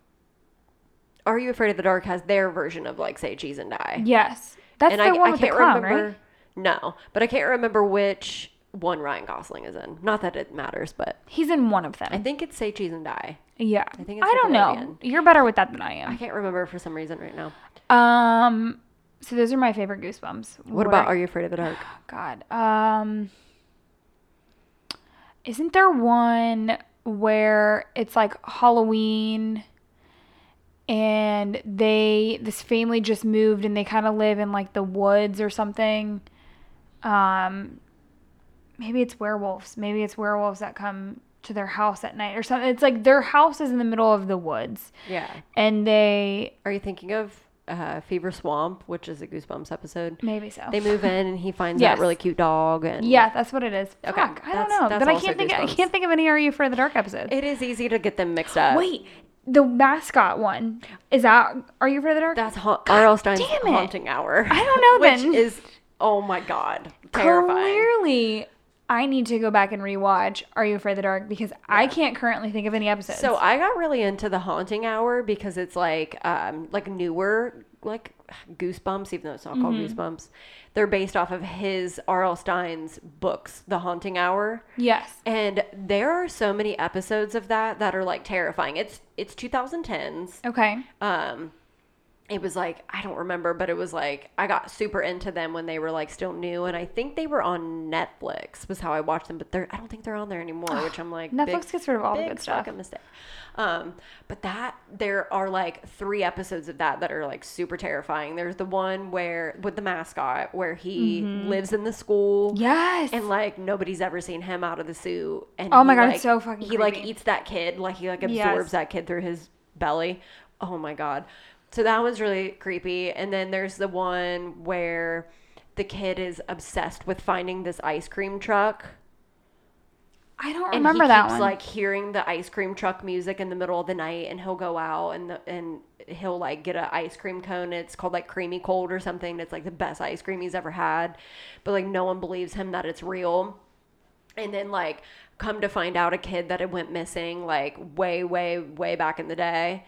Speaker 1: Are You Afraid of the Dark has their version of like say cheese and die.
Speaker 2: Yes, that's
Speaker 1: and
Speaker 2: the
Speaker 1: I,
Speaker 2: one
Speaker 1: I
Speaker 2: with the
Speaker 1: can't
Speaker 2: clown,
Speaker 1: remember
Speaker 2: right?
Speaker 1: No, but I can't remember which one Ryan Gosling is in. Not that it matters, but
Speaker 2: He's in one of them.
Speaker 1: I think it's Say Cheese and Die.
Speaker 2: yeah, I
Speaker 1: think it's
Speaker 2: I don't know. You're better with that than I am.
Speaker 1: I can't remember for some reason right now.
Speaker 2: Um, so those are my favorite Goosebumps.
Speaker 1: What, about
Speaker 2: I-
Speaker 1: Are You Afraid of the Dark?
Speaker 2: God? Um, isn't there one where it's like Halloween? And they, this family just moved and they kind of live in like the woods or something. Um, maybe it's werewolves. Maybe it's werewolves that come to their house at night or something. It's like their house is in the middle of the woods
Speaker 1: Yeah.
Speaker 2: and they,
Speaker 1: Are you thinking of uh, Fever Swamp, which is a Goosebumps episode?
Speaker 2: maybe so.
Speaker 1: They move in and he finds
Speaker 2: Yes.
Speaker 1: that really cute dog and
Speaker 2: yeah, that's what it is.
Speaker 1: Okay,
Speaker 2: Fuck, I don't know. But I can't think. I can't think of any Are You Afraid of the Dark episode.
Speaker 1: It is easy to get them mixed up.
Speaker 2: Wait, the mascot one is that? Are you afraid of the dark?
Speaker 1: That's ha- R.L. Stine's
Speaker 2: damn it.
Speaker 1: Haunting Hour.
Speaker 2: I don't know
Speaker 1: which
Speaker 2: then.
Speaker 1: is oh my god, terrifying.
Speaker 2: Clearly, I need to go back and rewatch Are You Afraid of the Dark because I can't currently think of any episodes.
Speaker 1: So I got really into the Haunting Hour because it's like um like newer like Goosebumps, even though it's not called
Speaker 2: Mm-hmm.
Speaker 1: Goosebumps. They're based off of his R.L. Stine's books, The Haunting Hour.
Speaker 2: yes,
Speaker 1: And there are so many episodes of that that are like terrifying. It's it's 2010s.
Speaker 2: okay,
Speaker 1: um it was like I don't remember, but it was like I got super into them when they were like still new, and I think they were on Netflix was how I watched them, but they're I don't think they're on there anymore, which I'm like
Speaker 2: Netflix
Speaker 1: big,
Speaker 2: gets rid of all the good stuff.
Speaker 1: fucking mistake. Um, but that there are like three episodes of that that are like super terrifying. There's the one where with the mascot where he
Speaker 2: Mm-hmm.
Speaker 1: lives in the school.
Speaker 2: yes,
Speaker 1: And like nobody's ever seen him out of the suit. And
Speaker 2: Oh my God,
Speaker 1: like,
Speaker 2: it's so fucking
Speaker 1: He like eats that kid, like he like absorbs
Speaker 2: Yes.
Speaker 1: that kid through his belly. Oh my god. So that one's really creepy. And then there's the one where the kid is obsessed with finding this ice cream truck.
Speaker 2: I don't
Speaker 1: and
Speaker 2: remember
Speaker 1: he
Speaker 2: that
Speaker 1: keeps
Speaker 2: one.
Speaker 1: like hearing the ice cream truck music in the middle of the night and he'll go out and the, and he'll like get an ice cream cone it's called like creamy cold or something it's like the best ice cream he's ever had but like no one believes him that it's real and then like come to find out a kid that had went missing like way way way back in the day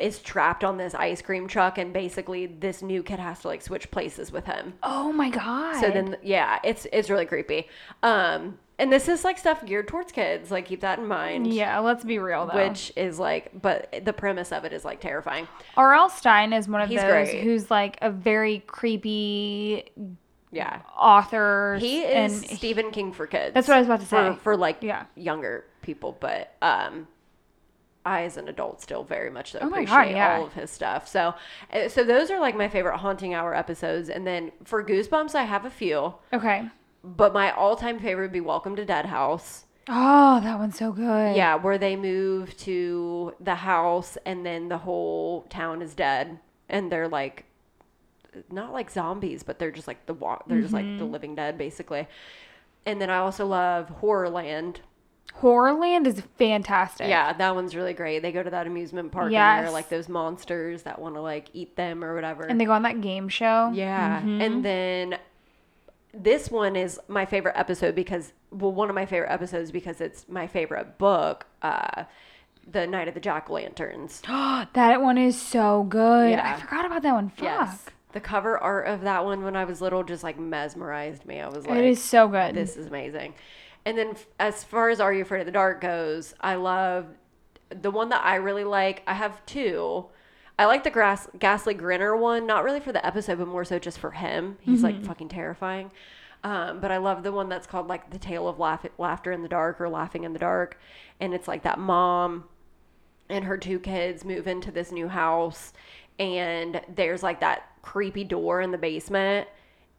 Speaker 1: is trapped on this ice cream truck and basically this new kid has to like switch places with him
Speaker 2: oh my god.
Speaker 1: so then yeah it's it's really creepy um and this is like stuff geared towards kids like keep that in mind
Speaker 2: yeah, let's be real though.
Speaker 1: which is like but the premise of it is like terrifying
Speaker 2: R.L. Stine is one of
Speaker 1: He's
Speaker 2: those
Speaker 1: great.
Speaker 2: who's like a very creepy
Speaker 1: yeah
Speaker 2: author.
Speaker 1: he
Speaker 2: and
Speaker 1: is stephen king for kids
Speaker 2: That's what I was about to
Speaker 1: for,
Speaker 2: say.
Speaker 1: for like
Speaker 2: Yeah.
Speaker 1: younger people but um I, as an adult, still very much so
Speaker 2: Oh
Speaker 1: appreciate
Speaker 2: God, yeah.
Speaker 1: all of his stuff. So, uh, so those are like my favorite haunting hour episodes. And then for Goosebumps, I have a few,
Speaker 2: Okay.
Speaker 1: but my all-time favorite would be Welcome to Dead House.
Speaker 2: Oh, that one's so good.
Speaker 1: Yeah, where they move to the house and then the whole town is dead and they're like not like zombies, but they're just like the wa- they're just like the
Speaker 2: Mm-hmm.
Speaker 1: living dead basically. And then I also love Horrorland.
Speaker 2: Horrorland is fantastic.
Speaker 1: Yeah, that one's really great. They go to that amusement park and
Speaker 2: Yes.
Speaker 1: they're like those monsters that want to like eat them or whatever.
Speaker 2: And they go on that game show.
Speaker 1: Yeah.
Speaker 2: Mm-hmm.
Speaker 1: And then this one is my favorite episode because, well, one of my favorite episodes because it's my favorite book, uh, The Night of the Jack Lanterns.
Speaker 2: Oh, that one is so good.
Speaker 1: Yeah.
Speaker 2: I forgot about that one. Fuck.
Speaker 1: Yes. The cover art of that one when I was little just like mesmerized me. I was like,
Speaker 2: it is so good.
Speaker 1: this is amazing. And then as far as Are You Afraid of the Dark goes, I love the one that I really like. I have two. I like the grass, Ghastly Grinner one, not really for the episode, but more so just for him. He's like fucking terrifying. Um, but I love the one that's called like The Tale of Laugh- Laughter in the Dark or Laughing in the Dark. And it's like that mom and her two kids move into this new house and there's like that creepy door in the basement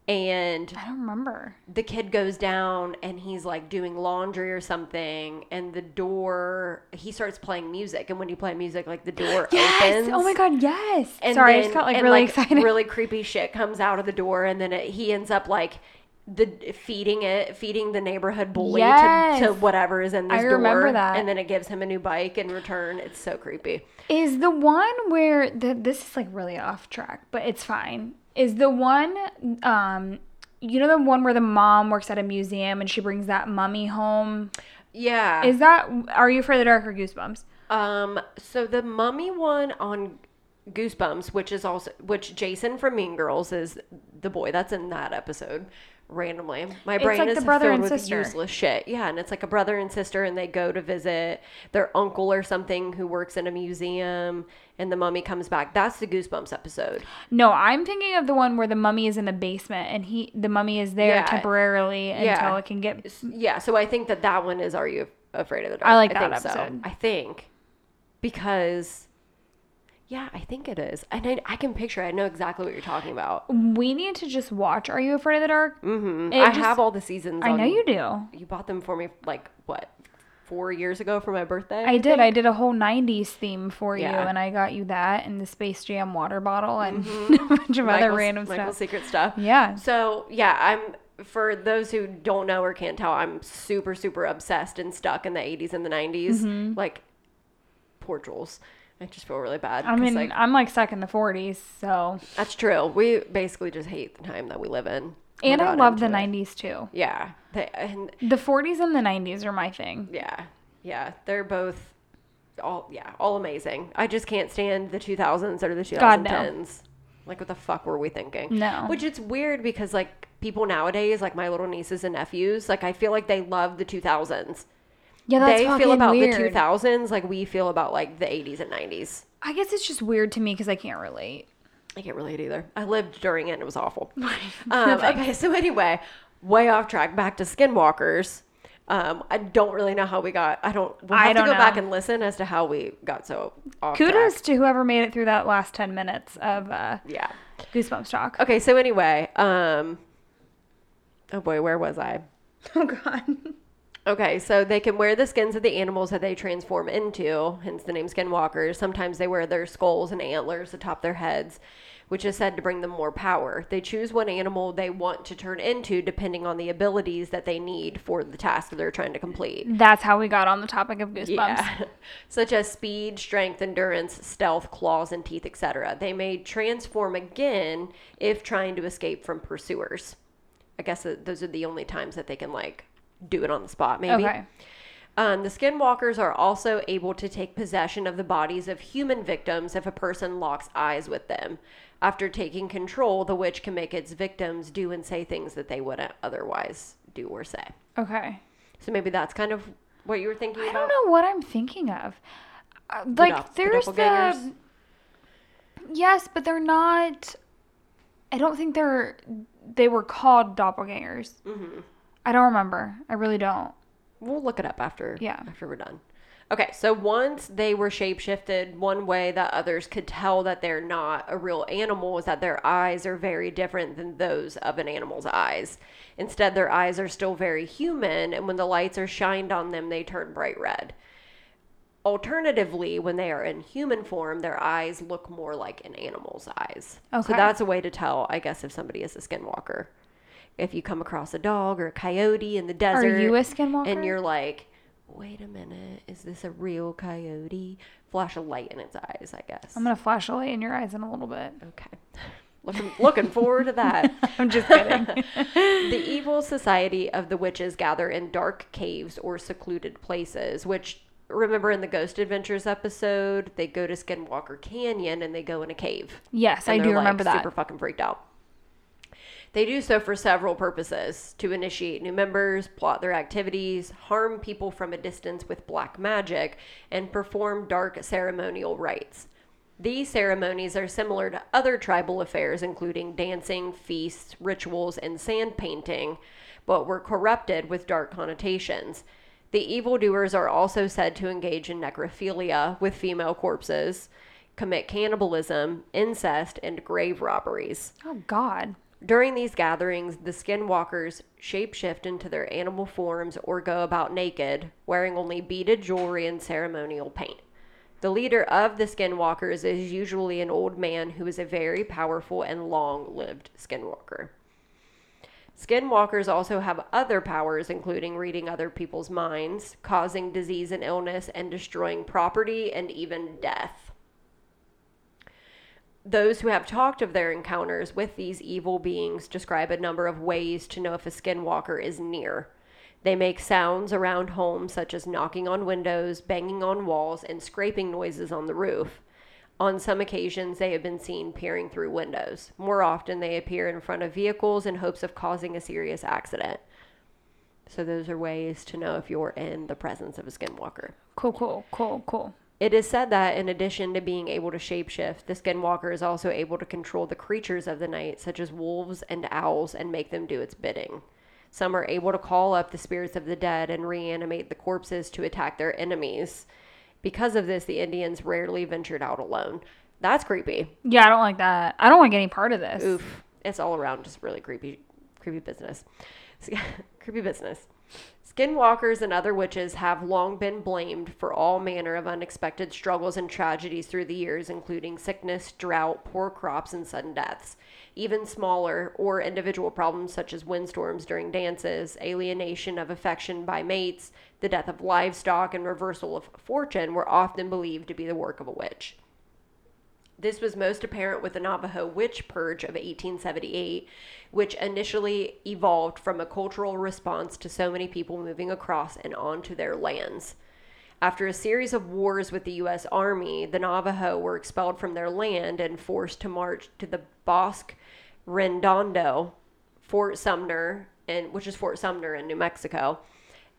Speaker 1: and
Speaker 2: I don't remember.
Speaker 1: the kid goes down and he's like doing laundry or something and the door he starts playing music and when you play music like the door
Speaker 2: Yes.
Speaker 1: opens
Speaker 2: Oh my god, yes.
Speaker 1: and
Speaker 2: Sorry, I
Speaker 1: then-
Speaker 2: just got like
Speaker 1: and,
Speaker 2: really excited.
Speaker 1: really creepy shit comes out of the door and then it, he ends up like the feeding it feeding the neighborhood bully to, to whatever is in this
Speaker 2: I
Speaker 1: door
Speaker 2: remember that.
Speaker 1: and then it gives him a new bike in return it's so creepy
Speaker 2: Is the one where the this is like really off track, but it's fine. Is the one um you know the one where the mom works at a museum and she brings that mummy home?
Speaker 1: yeah
Speaker 2: Is that Are You of the Dark or Goosebumps?
Speaker 1: Um, so the mummy one on Goosebumps, which is also which Jason from Mean Girls is the boy that's in that episode. Randomly, my brain
Speaker 2: like
Speaker 1: is
Speaker 2: the brother
Speaker 1: filled
Speaker 2: and
Speaker 1: with
Speaker 2: sister.
Speaker 1: useless shit. Yeah, and it's like a brother and sister, and they go to visit their uncle or something who works in a museum, and the mummy comes back. That's the Goosebumps episode.
Speaker 2: No, I'm thinking of the one where the mummy is in the basement and he the mummy is there
Speaker 1: Yeah.
Speaker 2: temporarily
Speaker 1: Yeah.
Speaker 2: until it can get
Speaker 1: Yeah, so I think that that one is Are You Afraid of the Dark?
Speaker 2: I like that
Speaker 1: think so.
Speaker 2: episode.
Speaker 1: I think because yeah, I think it is, and I, I can picture. it. I know exactly what you're talking about.
Speaker 2: We need to just watch Are You Afraid of the Dark? Mm-hmm.
Speaker 1: I
Speaker 2: just-
Speaker 1: have all the seasons.
Speaker 2: I know you do.
Speaker 1: You bought them for me like what four years ago for my birthday.
Speaker 2: I did. I did a whole 90s theme for you, and I got you that and the Space Jam water bottle and a bunch of other random
Speaker 1: Michael's
Speaker 2: stuff.
Speaker 1: secret stuff.
Speaker 2: Yeah.
Speaker 1: So yeah, I'm for those who don't know or can't tell, I'm super super obsessed and stuck in the 80s and the 90s.
Speaker 2: Mm-hmm.
Speaker 1: Like poor Jules. I just feel really bad.
Speaker 2: I mean,
Speaker 1: like,
Speaker 2: I'm like stuck in the 40s, so.
Speaker 1: that's true. We basically just hate the time that we live in.
Speaker 2: And I love the
Speaker 1: it.
Speaker 2: 90s too.
Speaker 1: Yeah, they, and
Speaker 2: The 40s and the 90s are my thing.
Speaker 1: Yeah. Yeah. They're both all yeah, all amazing. I just can't stand the 2000s or the 2010s.
Speaker 2: God, no.
Speaker 1: Like what the fuck were we thinking?
Speaker 2: No.
Speaker 1: Which it's weird because like people nowadays, like my little nieces and nephews, like I feel like they love the 2000s.
Speaker 2: Yeah, that's
Speaker 1: they feel about
Speaker 2: weird.
Speaker 1: the 2000s like we feel about like the 80s and 90s.
Speaker 2: I guess it's just weird to me because I can't relate.
Speaker 1: I can't relate either. I lived during it and it was awful. um, okay, so anyway, way off track. Back to Skinwalkers. Um, I don't really know how we got. I don't. We'll
Speaker 2: I
Speaker 1: have to
Speaker 2: don't
Speaker 1: go back and listen as to how we got so off
Speaker 2: Kudos
Speaker 1: track.
Speaker 2: to whoever made it through that last 10 minutes of uh,
Speaker 1: Yeah.
Speaker 2: Goosebumps talk.
Speaker 1: Okay. So anyway, um, oh boy, where was I?
Speaker 2: Oh, God.
Speaker 1: Okay, so they can wear the skins of the animals that they transform into, hence the name skinwalkers. Sometimes they wear their skulls and antlers atop their heads, which is said to bring them more power. They choose what animal they want to turn into depending on the abilities that they need for the task they're trying to complete.
Speaker 2: That's how we got on the topic of goosebumps.
Speaker 1: Yeah. Such as speed, strength, endurance, stealth, claws, and teeth, etc. They may transform again if trying to escape from pursuers. I guess those are the only times that they can like do it on the spot, maybe.
Speaker 2: Okay.
Speaker 1: Um, the skinwalkers are also able to take possession of the bodies of human victims if a person locks eyes with them. After taking control, the witch can make its victims do and say things that they wouldn't otherwise do or say.
Speaker 2: Okay.
Speaker 1: So maybe that's kind of what you were thinking
Speaker 2: I
Speaker 1: about.
Speaker 2: don't know what I'm thinking of. Uh, like
Speaker 1: the
Speaker 2: there's
Speaker 1: doppelgangers?
Speaker 2: the Yes, but they're not I don't think they're they were called doppelgangers.
Speaker 1: Mm-hmm.
Speaker 2: I don't remember. I really don't.
Speaker 1: We'll look it up after.
Speaker 2: Yeah.
Speaker 1: After we're done. Okay, so once they were shapeshifted, one way that others could tell that they're not a real animal is that their eyes are very different than those of an animal's eyes. Instead, their eyes are still very human, and when the lights are shined on them, they turn bright red. Alternatively, when they are in human form, their eyes look more like an animal's eyes.
Speaker 2: Okay.
Speaker 1: So that's a way to tell, I guess, if somebody is a skinwalker. If you come across a dog or a coyote in the desert.
Speaker 2: Are you a skinwalker?
Speaker 1: and you're like, wait a minute, is this a real coyote? Flash a light in its eyes, I guess.
Speaker 2: I'm gonna flash a light in your eyes in a little bit.
Speaker 1: okay. Looking, looking forward to that.
Speaker 2: I'm just kidding.
Speaker 1: the evil society of the witches gather in dark caves or secluded places, which remember in the Ghost Adventures episode, they go to Skinwalker Canyon and they go in a cave.
Speaker 2: yes, I do
Speaker 1: like,
Speaker 2: remember that.
Speaker 1: Super fucking freaked out. They do so for several purposes to initiate new members, plot their activities, harm people from a distance with black magic, and perform dark ceremonial rites. These ceremonies are similar to other tribal affairs, including dancing, feasts, rituals, and sand painting, but were corrupted with dark connotations. The evildoers are also said to engage in necrophilia with female corpses, commit cannibalism, incest, and grave robberies.
Speaker 2: Oh God.
Speaker 1: During these gatherings, the skinwalkers shapeshift into their animal forms or go about naked, wearing only beaded jewelry and ceremonial paint. The leader of the skinwalkers is usually an old man who is a very powerful and long lived skinwalker. Skinwalkers also have other powers, including reading other people's minds, causing disease and illness, and destroying property and even death. Those who have talked of their encounters with these evil beings describe a number of ways to know if a skinwalker is near. They make sounds around homes, such as knocking on windows, banging on walls, and scraping noises on the roof. On some occasions, they have been seen peering through windows. More often, they appear in front of vehicles in hopes of causing a serious accident. So, those are ways to know if you're in the presence of a skinwalker.
Speaker 2: Cool, cool, cool, cool.
Speaker 1: It is said that in addition to being able to shapeshift, the skinwalker is also able to control the creatures of the night, such as wolves and owls, and make them do its bidding. Some are able to call up the spirits of the dead and reanimate the corpses to attack their enemies. Because of this, the Indians rarely ventured out alone. That's creepy.
Speaker 2: Yeah, I don't like that. I don't like any part of this.
Speaker 1: Oof. It's all around just really creepy, creepy business. creepy business. Skinwalkers and other witches have long been blamed for all manner of unexpected struggles and tragedies through the years, including sickness, drought, poor crops, and sudden deaths. Even smaller or individual problems such as windstorms during dances, alienation of affection by mates, the death of livestock, and reversal of fortune were often believed to be the work of a witch. This was most apparent with the Navajo witch purge of 1878, which initially evolved from a cultural response to so many people moving across and onto their lands. After a series of wars with the U.S. Army, the Navajo were expelled from their land and forced to march to the Bosque Redondo, Fort Sumner, and which is Fort Sumner in New Mexico,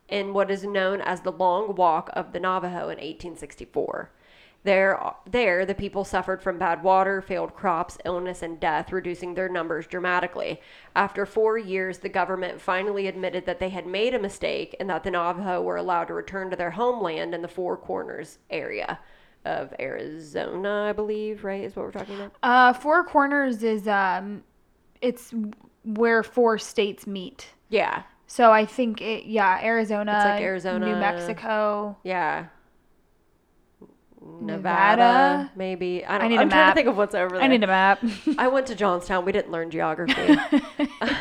Speaker 1: in what is known as the Long Walk of the Navajo in 1864. There, there, the people suffered from bad water, failed crops, illness, and death, reducing their numbers dramatically. After four years, the government finally admitted that they had made a mistake and that the Navajo were allowed to return to their homeland in the Four Corners area of Arizona, I believe, right? Is what we're talking about?
Speaker 2: Uh, Four Corners is um, it's where four states meet.
Speaker 1: Yeah.
Speaker 2: So I think it, yeah, Arizona,
Speaker 1: It's like Arizona,
Speaker 2: New Mexico.
Speaker 1: Yeah. Nevada,
Speaker 2: Nevada?
Speaker 1: maybe. I don't
Speaker 2: need
Speaker 1: know.
Speaker 2: a
Speaker 1: I'm trying to think of what's over there.
Speaker 2: I need a map.
Speaker 1: I went to Johnstown. We didn't learn geography.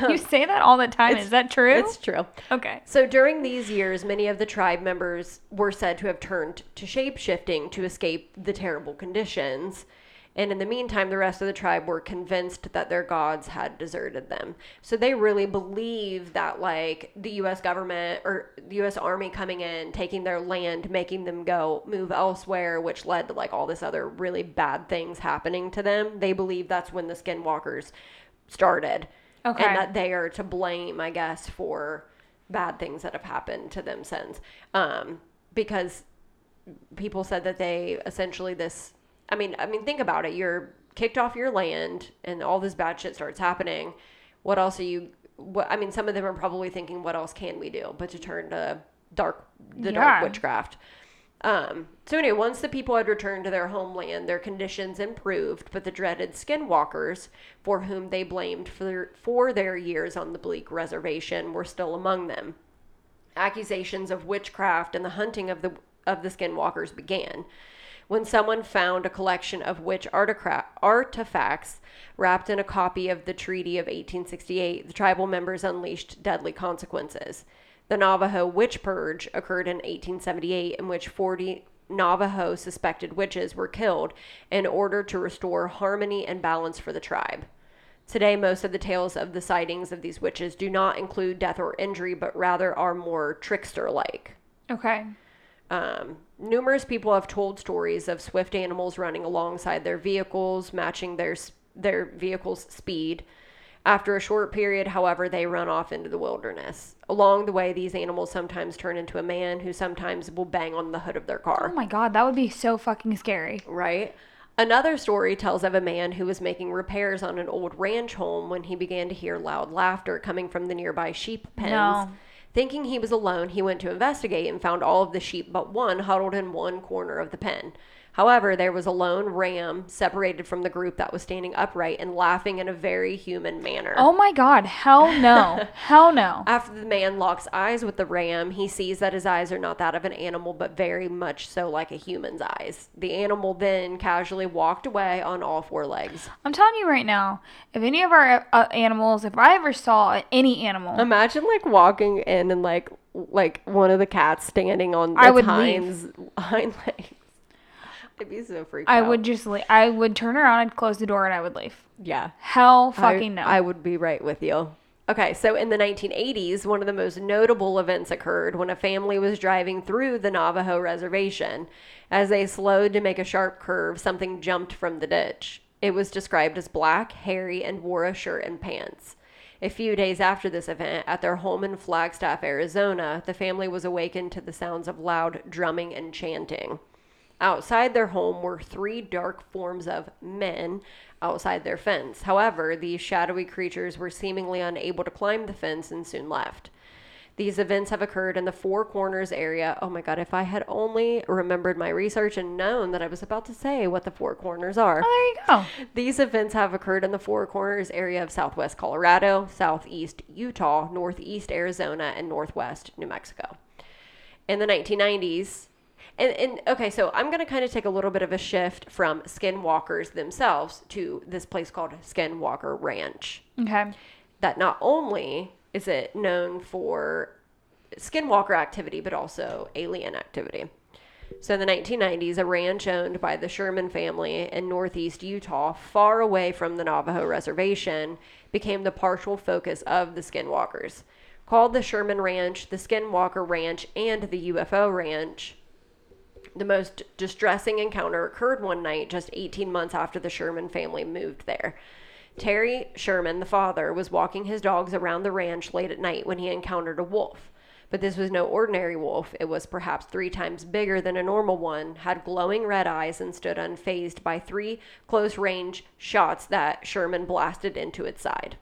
Speaker 2: you say that all the time. Is that true?
Speaker 1: it's true.
Speaker 2: okay.
Speaker 1: So during these years, many of the tribe members were said to have turned to shape shifting to escape the terrible conditions. And in the meantime, the rest of the tribe were convinced that their gods had deserted them. So they really believe that, like, the U.S. government or the U.S. Army coming in, taking their land, making them go move elsewhere, which led to, like, all this other really bad things happening to them. They believe that's when the skinwalkers started.
Speaker 2: Okay.
Speaker 1: And that they are to blame, I guess, for bad things that have happened to them since. Um, because people said that they essentially this I mean, I mean think about it. You're kicked off your land and all this bad shit starts happening. What else are you what I mean, some of them are probably thinking what else can we do but to turn to dark the
Speaker 2: Yeah.
Speaker 1: dark witchcraft. Um, so anyway, once the people had returned to their homeland, their conditions improved, but the dreaded skinwalkers, for whom they blamed for their, for their years on the bleak reservation, were still among them. Accusations of witchcraft and the hunting of the of the skinwalkers began. When someone found a collection of witch artifacts wrapped in a copy of the Treaty of 1868, the tribal members unleashed deadly consequences. The Navajo witch purge occurred in 1878, in which 40 Navajo suspected witches were killed in order to restore harmony and balance for the tribe. Today, most of the tales of the sightings of these witches do not include death or injury, but rather are more trickster like.
Speaker 2: Okay.
Speaker 1: Um, numerous people have told stories of swift animals running alongside their vehicles, matching their their vehicle's speed. After a short period, however, they run off into the wilderness. Along the way, these animals sometimes turn into a man who sometimes will bang on the hood of their car.
Speaker 2: Oh my god, that would be so fucking scary.
Speaker 1: Right? Another story tells of a man who was making repairs on an old ranch home when he began to hear loud laughter coming from the nearby sheep pens.
Speaker 2: No.
Speaker 1: Thinking he was alone, he went to investigate and found all of the sheep but one huddled in one corner of the pen. However, there was a lone ram separated from the group that was standing upright and laughing in a very human manner.
Speaker 2: Oh my god, hell no. hell no.
Speaker 1: After the man locks eyes with the ram, he sees that his eyes are not that of an animal, but very much so like a human's eyes. The animal then casually walked away on all four legs.
Speaker 2: I'm telling you right now, if any of our uh, animals, if I ever saw any animal,
Speaker 1: Imagine like walking in and like like one of the cats standing on
Speaker 2: I
Speaker 1: its
Speaker 2: would
Speaker 1: hinds, hind legs. I'd be so freaked
Speaker 2: I
Speaker 1: out.
Speaker 2: would just leave. I would turn around, I'd close the door, and I would leave.
Speaker 1: yeah.
Speaker 2: Hell
Speaker 1: I-
Speaker 2: fucking no.
Speaker 1: I would be right with you. Okay, so in the 1980s, one of the most notable events occurred when a family was driving through the Navajo reservation. As they slowed to make a sharp curve, something jumped from the ditch. It was described as black, hairy, and wore a shirt and pants. A few days after this event, at their home in Flagstaff, Arizona, the family was awakened to the sounds of loud drumming and chanting. Outside their home were three dark forms of men outside their fence. However, these shadowy creatures were seemingly unable to climb the fence and soon left. These events have occurred in the Four Corners area. Oh my God, if I had only remembered my research and known that I was about to say what the Four Corners are.
Speaker 2: oh, there you go.
Speaker 1: These events have occurred in the Four Corners area of southwest Colorado, southeast Utah, northeast Arizona, and northwest New Mexico. In the 1990s, and, and okay, so I'm going to kind of take a little bit of a shift from skinwalkers themselves to this place called Skinwalker Ranch.
Speaker 2: Okay.
Speaker 1: That not only is it known for skinwalker activity, but also alien activity. So in the 1990s, a ranch owned by the Sherman family in northeast Utah, far away from the Navajo reservation, became the partial focus of the skinwalkers. Called the Sherman Ranch, the Skinwalker Ranch, and the UFO Ranch, the most distressing encounter occurred one night just 18 months after the Sherman family moved there. Terry Sherman, the father, was walking his dogs around the ranch late at night when he encountered a wolf. But this was no ordinary wolf. It was perhaps three times bigger than a normal one, had glowing red eyes, and stood unfazed by three close range shots that Sherman blasted into its side.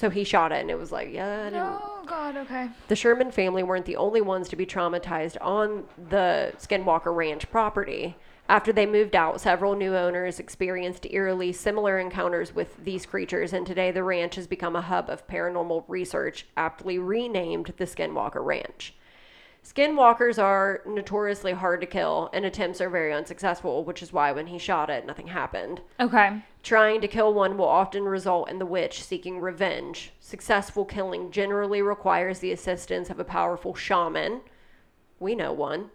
Speaker 1: So he shot it, and it was like, yeah, I didn't
Speaker 2: Oh God. Okay.
Speaker 1: the Sherman family weren't the only ones to be traumatized on the Skinwalker Ranch property. After they moved out, several new owners experienced eerily similar encounters with these creatures, and today the ranch has become a hub of paranormal research, aptly renamed the Skinwalker Ranch. Skinwalkers are notoriously hard to kill, and attempts are very unsuccessful, which is why when he shot it, nothing happened.
Speaker 2: Okay.
Speaker 1: Trying to kill one will often result in the witch seeking revenge. Successful killing generally requires the assistance of a powerful shaman. We know one.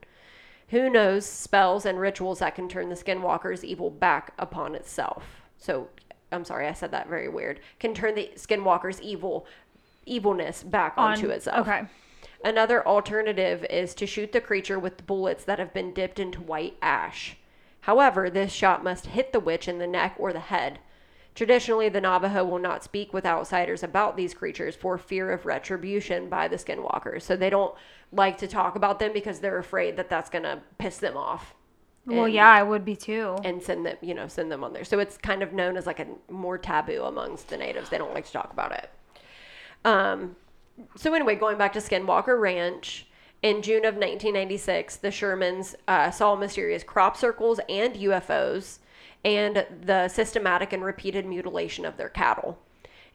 Speaker 1: Who knows spells and rituals that can turn the skinwalker's evil back upon itself. So, I'm sorry, I said that very weird. Can turn the skinwalker's evil evilness back onto itself.
Speaker 2: Okay.
Speaker 1: Another alternative is to shoot the creature with bullets that have been dipped into white ash. However, this shot must hit the witch in the neck or the head. Traditionally, the Navajo will not speak with outsiders about these creatures for fear of retribution by the skinwalkers. So they don't like to talk about them because they're afraid that that's going to piss them off
Speaker 2: Well, yeah, I would be too.
Speaker 1: and send them, you know, send them on there. So it's kind of known as like a more taboo amongst the natives. They don't like to talk about it. Um, so anyway, going back to Skinwalker Ranch, in June of 1996, the Shermans uh, saw mysterious crop circles and UFOs, and the systematic and repeated mutilation of their cattle.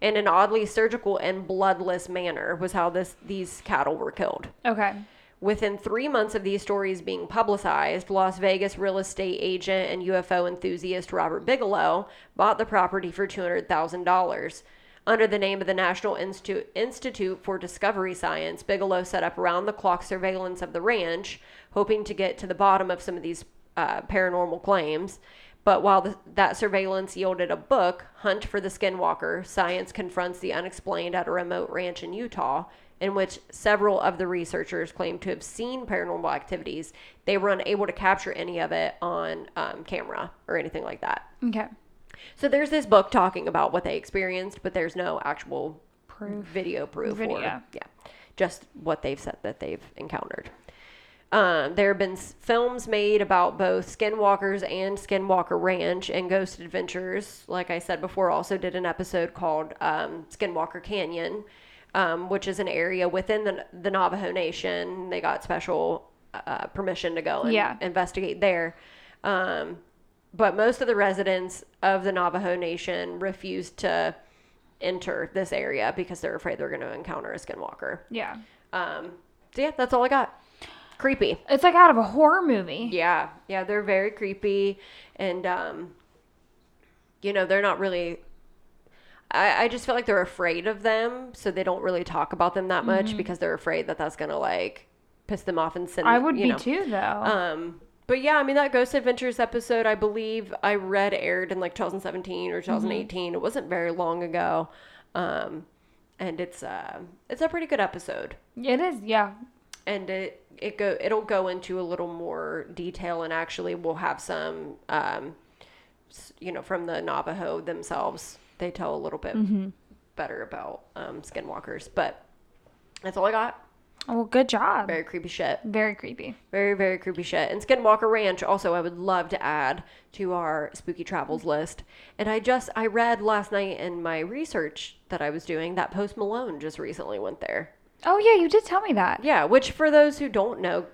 Speaker 1: In an oddly surgical and bloodless manner was how this these cattle were killed.
Speaker 2: Okay.
Speaker 1: Within three months of these stories being publicized, Las Vegas real estate agent and UFO enthusiast Robert Bigelow bought the property for $200,000. Under the name of the National Institute, Institute for Discovery Science, Bigelow set up around the clock surveillance of the ranch, hoping to get to the bottom of some of these uh, paranormal claims. But while the, that surveillance yielded a book, Hunt for the Skinwalker Science Confronts the Unexplained at a Remote Ranch in Utah, in which several of the researchers claimed to have seen paranormal activities, they were unable to capture any of it on um, camera or anything like that.
Speaker 2: Okay.
Speaker 1: So there's this book talking about what they experienced, but there's no actual
Speaker 2: Proof.
Speaker 1: video proof or
Speaker 2: Video.
Speaker 1: yeah, just what they've said that they've encountered. Um, there have been s- films made about both Skinwalkers and Skinwalker Ranch and Ghost Adventures. Like I said before, also did an episode called um, Skinwalker Canyon, um, which is an area within the, the Navajo Nation. They got special uh, permission to go and
Speaker 2: Yeah.
Speaker 1: investigate there. Um, but most of the residents of the Navajo Nation refused to enter this area because they're afraid they're going to encounter a skinwalker.
Speaker 2: Yeah.
Speaker 1: Um, so yeah, that's all I got. Creepy.
Speaker 2: It's like out of a horror movie.
Speaker 1: Yeah, yeah, they're very creepy, and um, you know they're not really. I, I just feel like they're afraid of them, so they don't really talk about them that much because they're afraid that that's gonna like piss them off and send.
Speaker 2: I would be
Speaker 1: know.
Speaker 2: too, though.
Speaker 1: Um, but yeah, I mean that Ghost Adventures episode, I believe I read aired in like 2017 or 2018. It wasn't very long ago, um, and it's uh, it's a pretty good episode,
Speaker 2: it is. Yeah.
Speaker 1: and it it go it'll go into a little more detail, and actually we'll have some, um, you know, from the Navajo themselves. They tell a little bit better about um, skinwalkers, but that's all I got.
Speaker 2: Well, good job. Very,
Speaker 1: creepy shit.
Speaker 2: Very creepy.
Speaker 1: Very, very creepy shit. And Skinwalker Ranch, also, I would love to add to our spooky travels list. And I just, I read last night in my research that I was doing that Post Malone just recently went there.
Speaker 2: Oh yeah, you did tell me that.
Speaker 1: Yeah, which for those who don't know,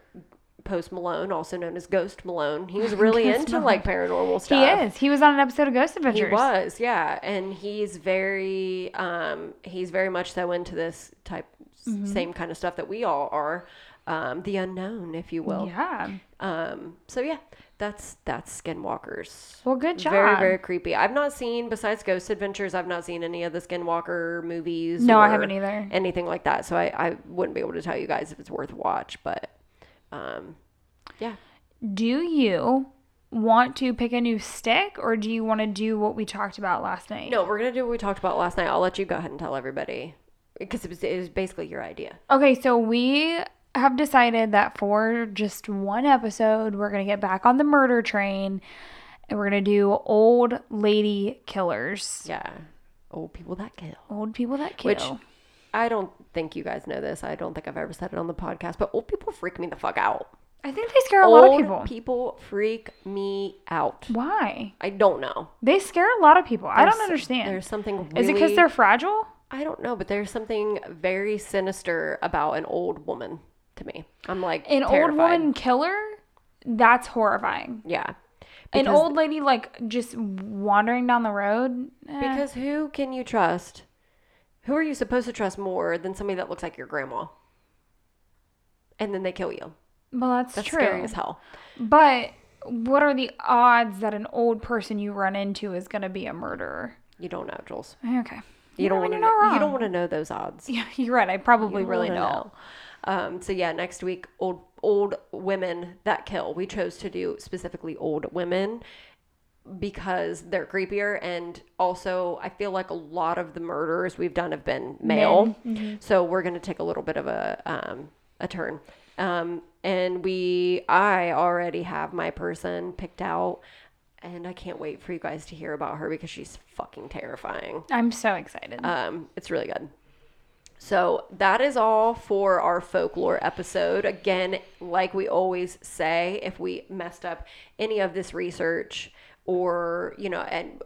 Speaker 1: Post Malone, also known as Ghost Malone, he was really into
Speaker 2: Malone.
Speaker 1: like paranormal stuff.
Speaker 2: He is. He was on an episode of Ghost Adventures.
Speaker 1: He was, yeah, and he's very, um, he's very much so into this type,
Speaker 2: Mm-hmm.
Speaker 1: same kind of stuff that we all are, um, the unknown, if you will.
Speaker 2: Yeah.
Speaker 1: Um, so yeah, that's that's Skinwalkers.
Speaker 2: Well, good job.
Speaker 1: Very very creepy. I've not seen besides Ghost Adventures. I've not seen any of the Skinwalker movies.
Speaker 2: No, I haven't either.
Speaker 1: Anything like that. So I I wouldn't be able to tell you guys if it's worth watch. But um, yeah.
Speaker 2: Do you want to pick a new stick, or do you want to do what we talked about last night?
Speaker 1: No, we're gonna do what we talked about last night. I'll let you go ahead and tell everybody because it was it was basically your idea.
Speaker 2: Okay, so we have decided that for just one episode, we're going to get back on the murder train and we're going to do old lady killers.
Speaker 1: Yeah. Old people that kill.
Speaker 2: Old people that kill.
Speaker 1: Which I don't think you guys know this. I don't think I've ever said it on the podcast, but old people freak me the fuck out.
Speaker 2: I think they scare a lot of people.
Speaker 1: people freak me out.
Speaker 2: Why?
Speaker 1: I don't know.
Speaker 2: They scare a lot of people. I don't understand.
Speaker 1: There's something. Really,
Speaker 2: Is it because they're fragile?
Speaker 1: I don't know, but there's something very sinister about an old woman to me. I'm like
Speaker 2: An
Speaker 1: terrified.
Speaker 2: old woman killer? That's horrifying.
Speaker 1: Yeah.
Speaker 2: An old lady like just wandering down the road? Eh.
Speaker 1: Because who can you trust? Who are you supposed to trust more than somebody that looks like your grandma? And then they kill you.
Speaker 2: well, that's,
Speaker 1: That's
Speaker 2: true.
Speaker 1: scary as hell.
Speaker 2: But what are the odds that an old person you run into is going to be a murderer?
Speaker 1: You don't know, Jules.
Speaker 2: Okay.
Speaker 1: You don't want to know. You don't want to know those odds.
Speaker 2: Yeah, you're right. I probably
Speaker 1: You
Speaker 2: really don't.
Speaker 1: know. Um, so yeah, next week, old old women that kill. We chose to do specifically old women because they're creepier, and also I feel like a lot of the murders we've done have been male.
Speaker 2: Mm-hmm.
Speaker 1: So we're gonna take a little bit of a um, a turn. Um, and we, I already have my person picked out, and I can't wait for you guys to hear about her because she's fucking terrifying.
Speaker 2: I'm so excited.
Speaker 1: Um, it's really good. So that is all for our folklore episode. Again, like we always say, if we messed up any of this research or, you know, and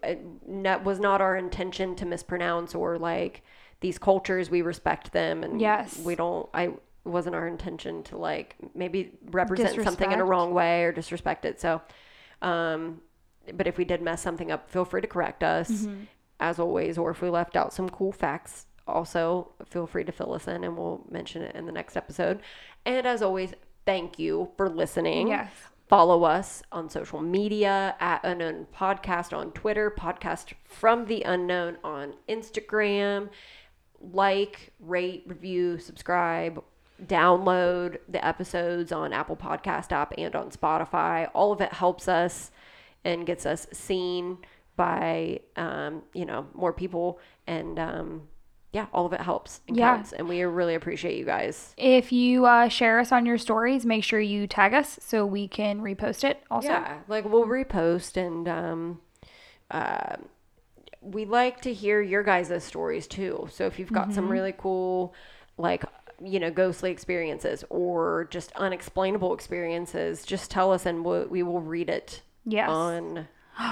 Speaker 1: that was not our intention to mispronounce or like these cultures, we respect them and
Speaker 2: Yes.
Speaker 1: we don't, I, wasn't our intention to like maybe represent something in a wrong way or disrespect it. So, um, but if we did mess something up, feel free to correct us mm-hmm. as always, or if we left out some cool facts, also feel free to fill us in and we'll mention it in the next episode. And as always, thank you for listening.
Speaker 2: Yes.
Speaker 1: Follow us on social media at Unknown Podcast on Twitter, Podcast from the Unknown on Instagram. Like, rate, review, subscribe, download the episodes on Apple Podcast app and on Spotify. All of it helps us and gets us seen by um, you know more people and um, yeah, all of it helps and
Speaker 2: Yeah.
Speaker 1: counts, and we really appreciate you guys.
Speaker 2: if you uh, share us on your stories, make sure you tag us so we can repost it also.
Speaker 1: Yeah, like we'll repost and um, uh, we like to hear your guys' stories too. So if you've got some really cool, like you know, ghostly experiences or just unexplainable experiences, just tell us and we'll, we will read it
Speaker 2: Yes.
Speaker 1: on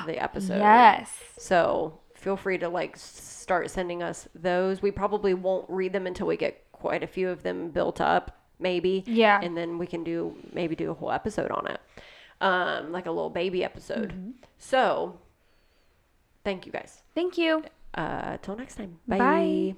Speaker 1: the episode.
Speaker 2: Yes.
Speaker 1: So feel free to like start sending us those. We probably won't read them until we get quite a few of them built up, maybe.
Speaker 2: Yeah.
Speaker 1: And then we can do maybe do a whole episode on it, um, like a little baby episode.
Speaker 2: Mm-hmm.
Speaker 1: So thank you guys.
Speaker 2: Thank you.
Speaker 1: Uh, till next time.
Speaker 2: Bye.
Speaker 1: Bye.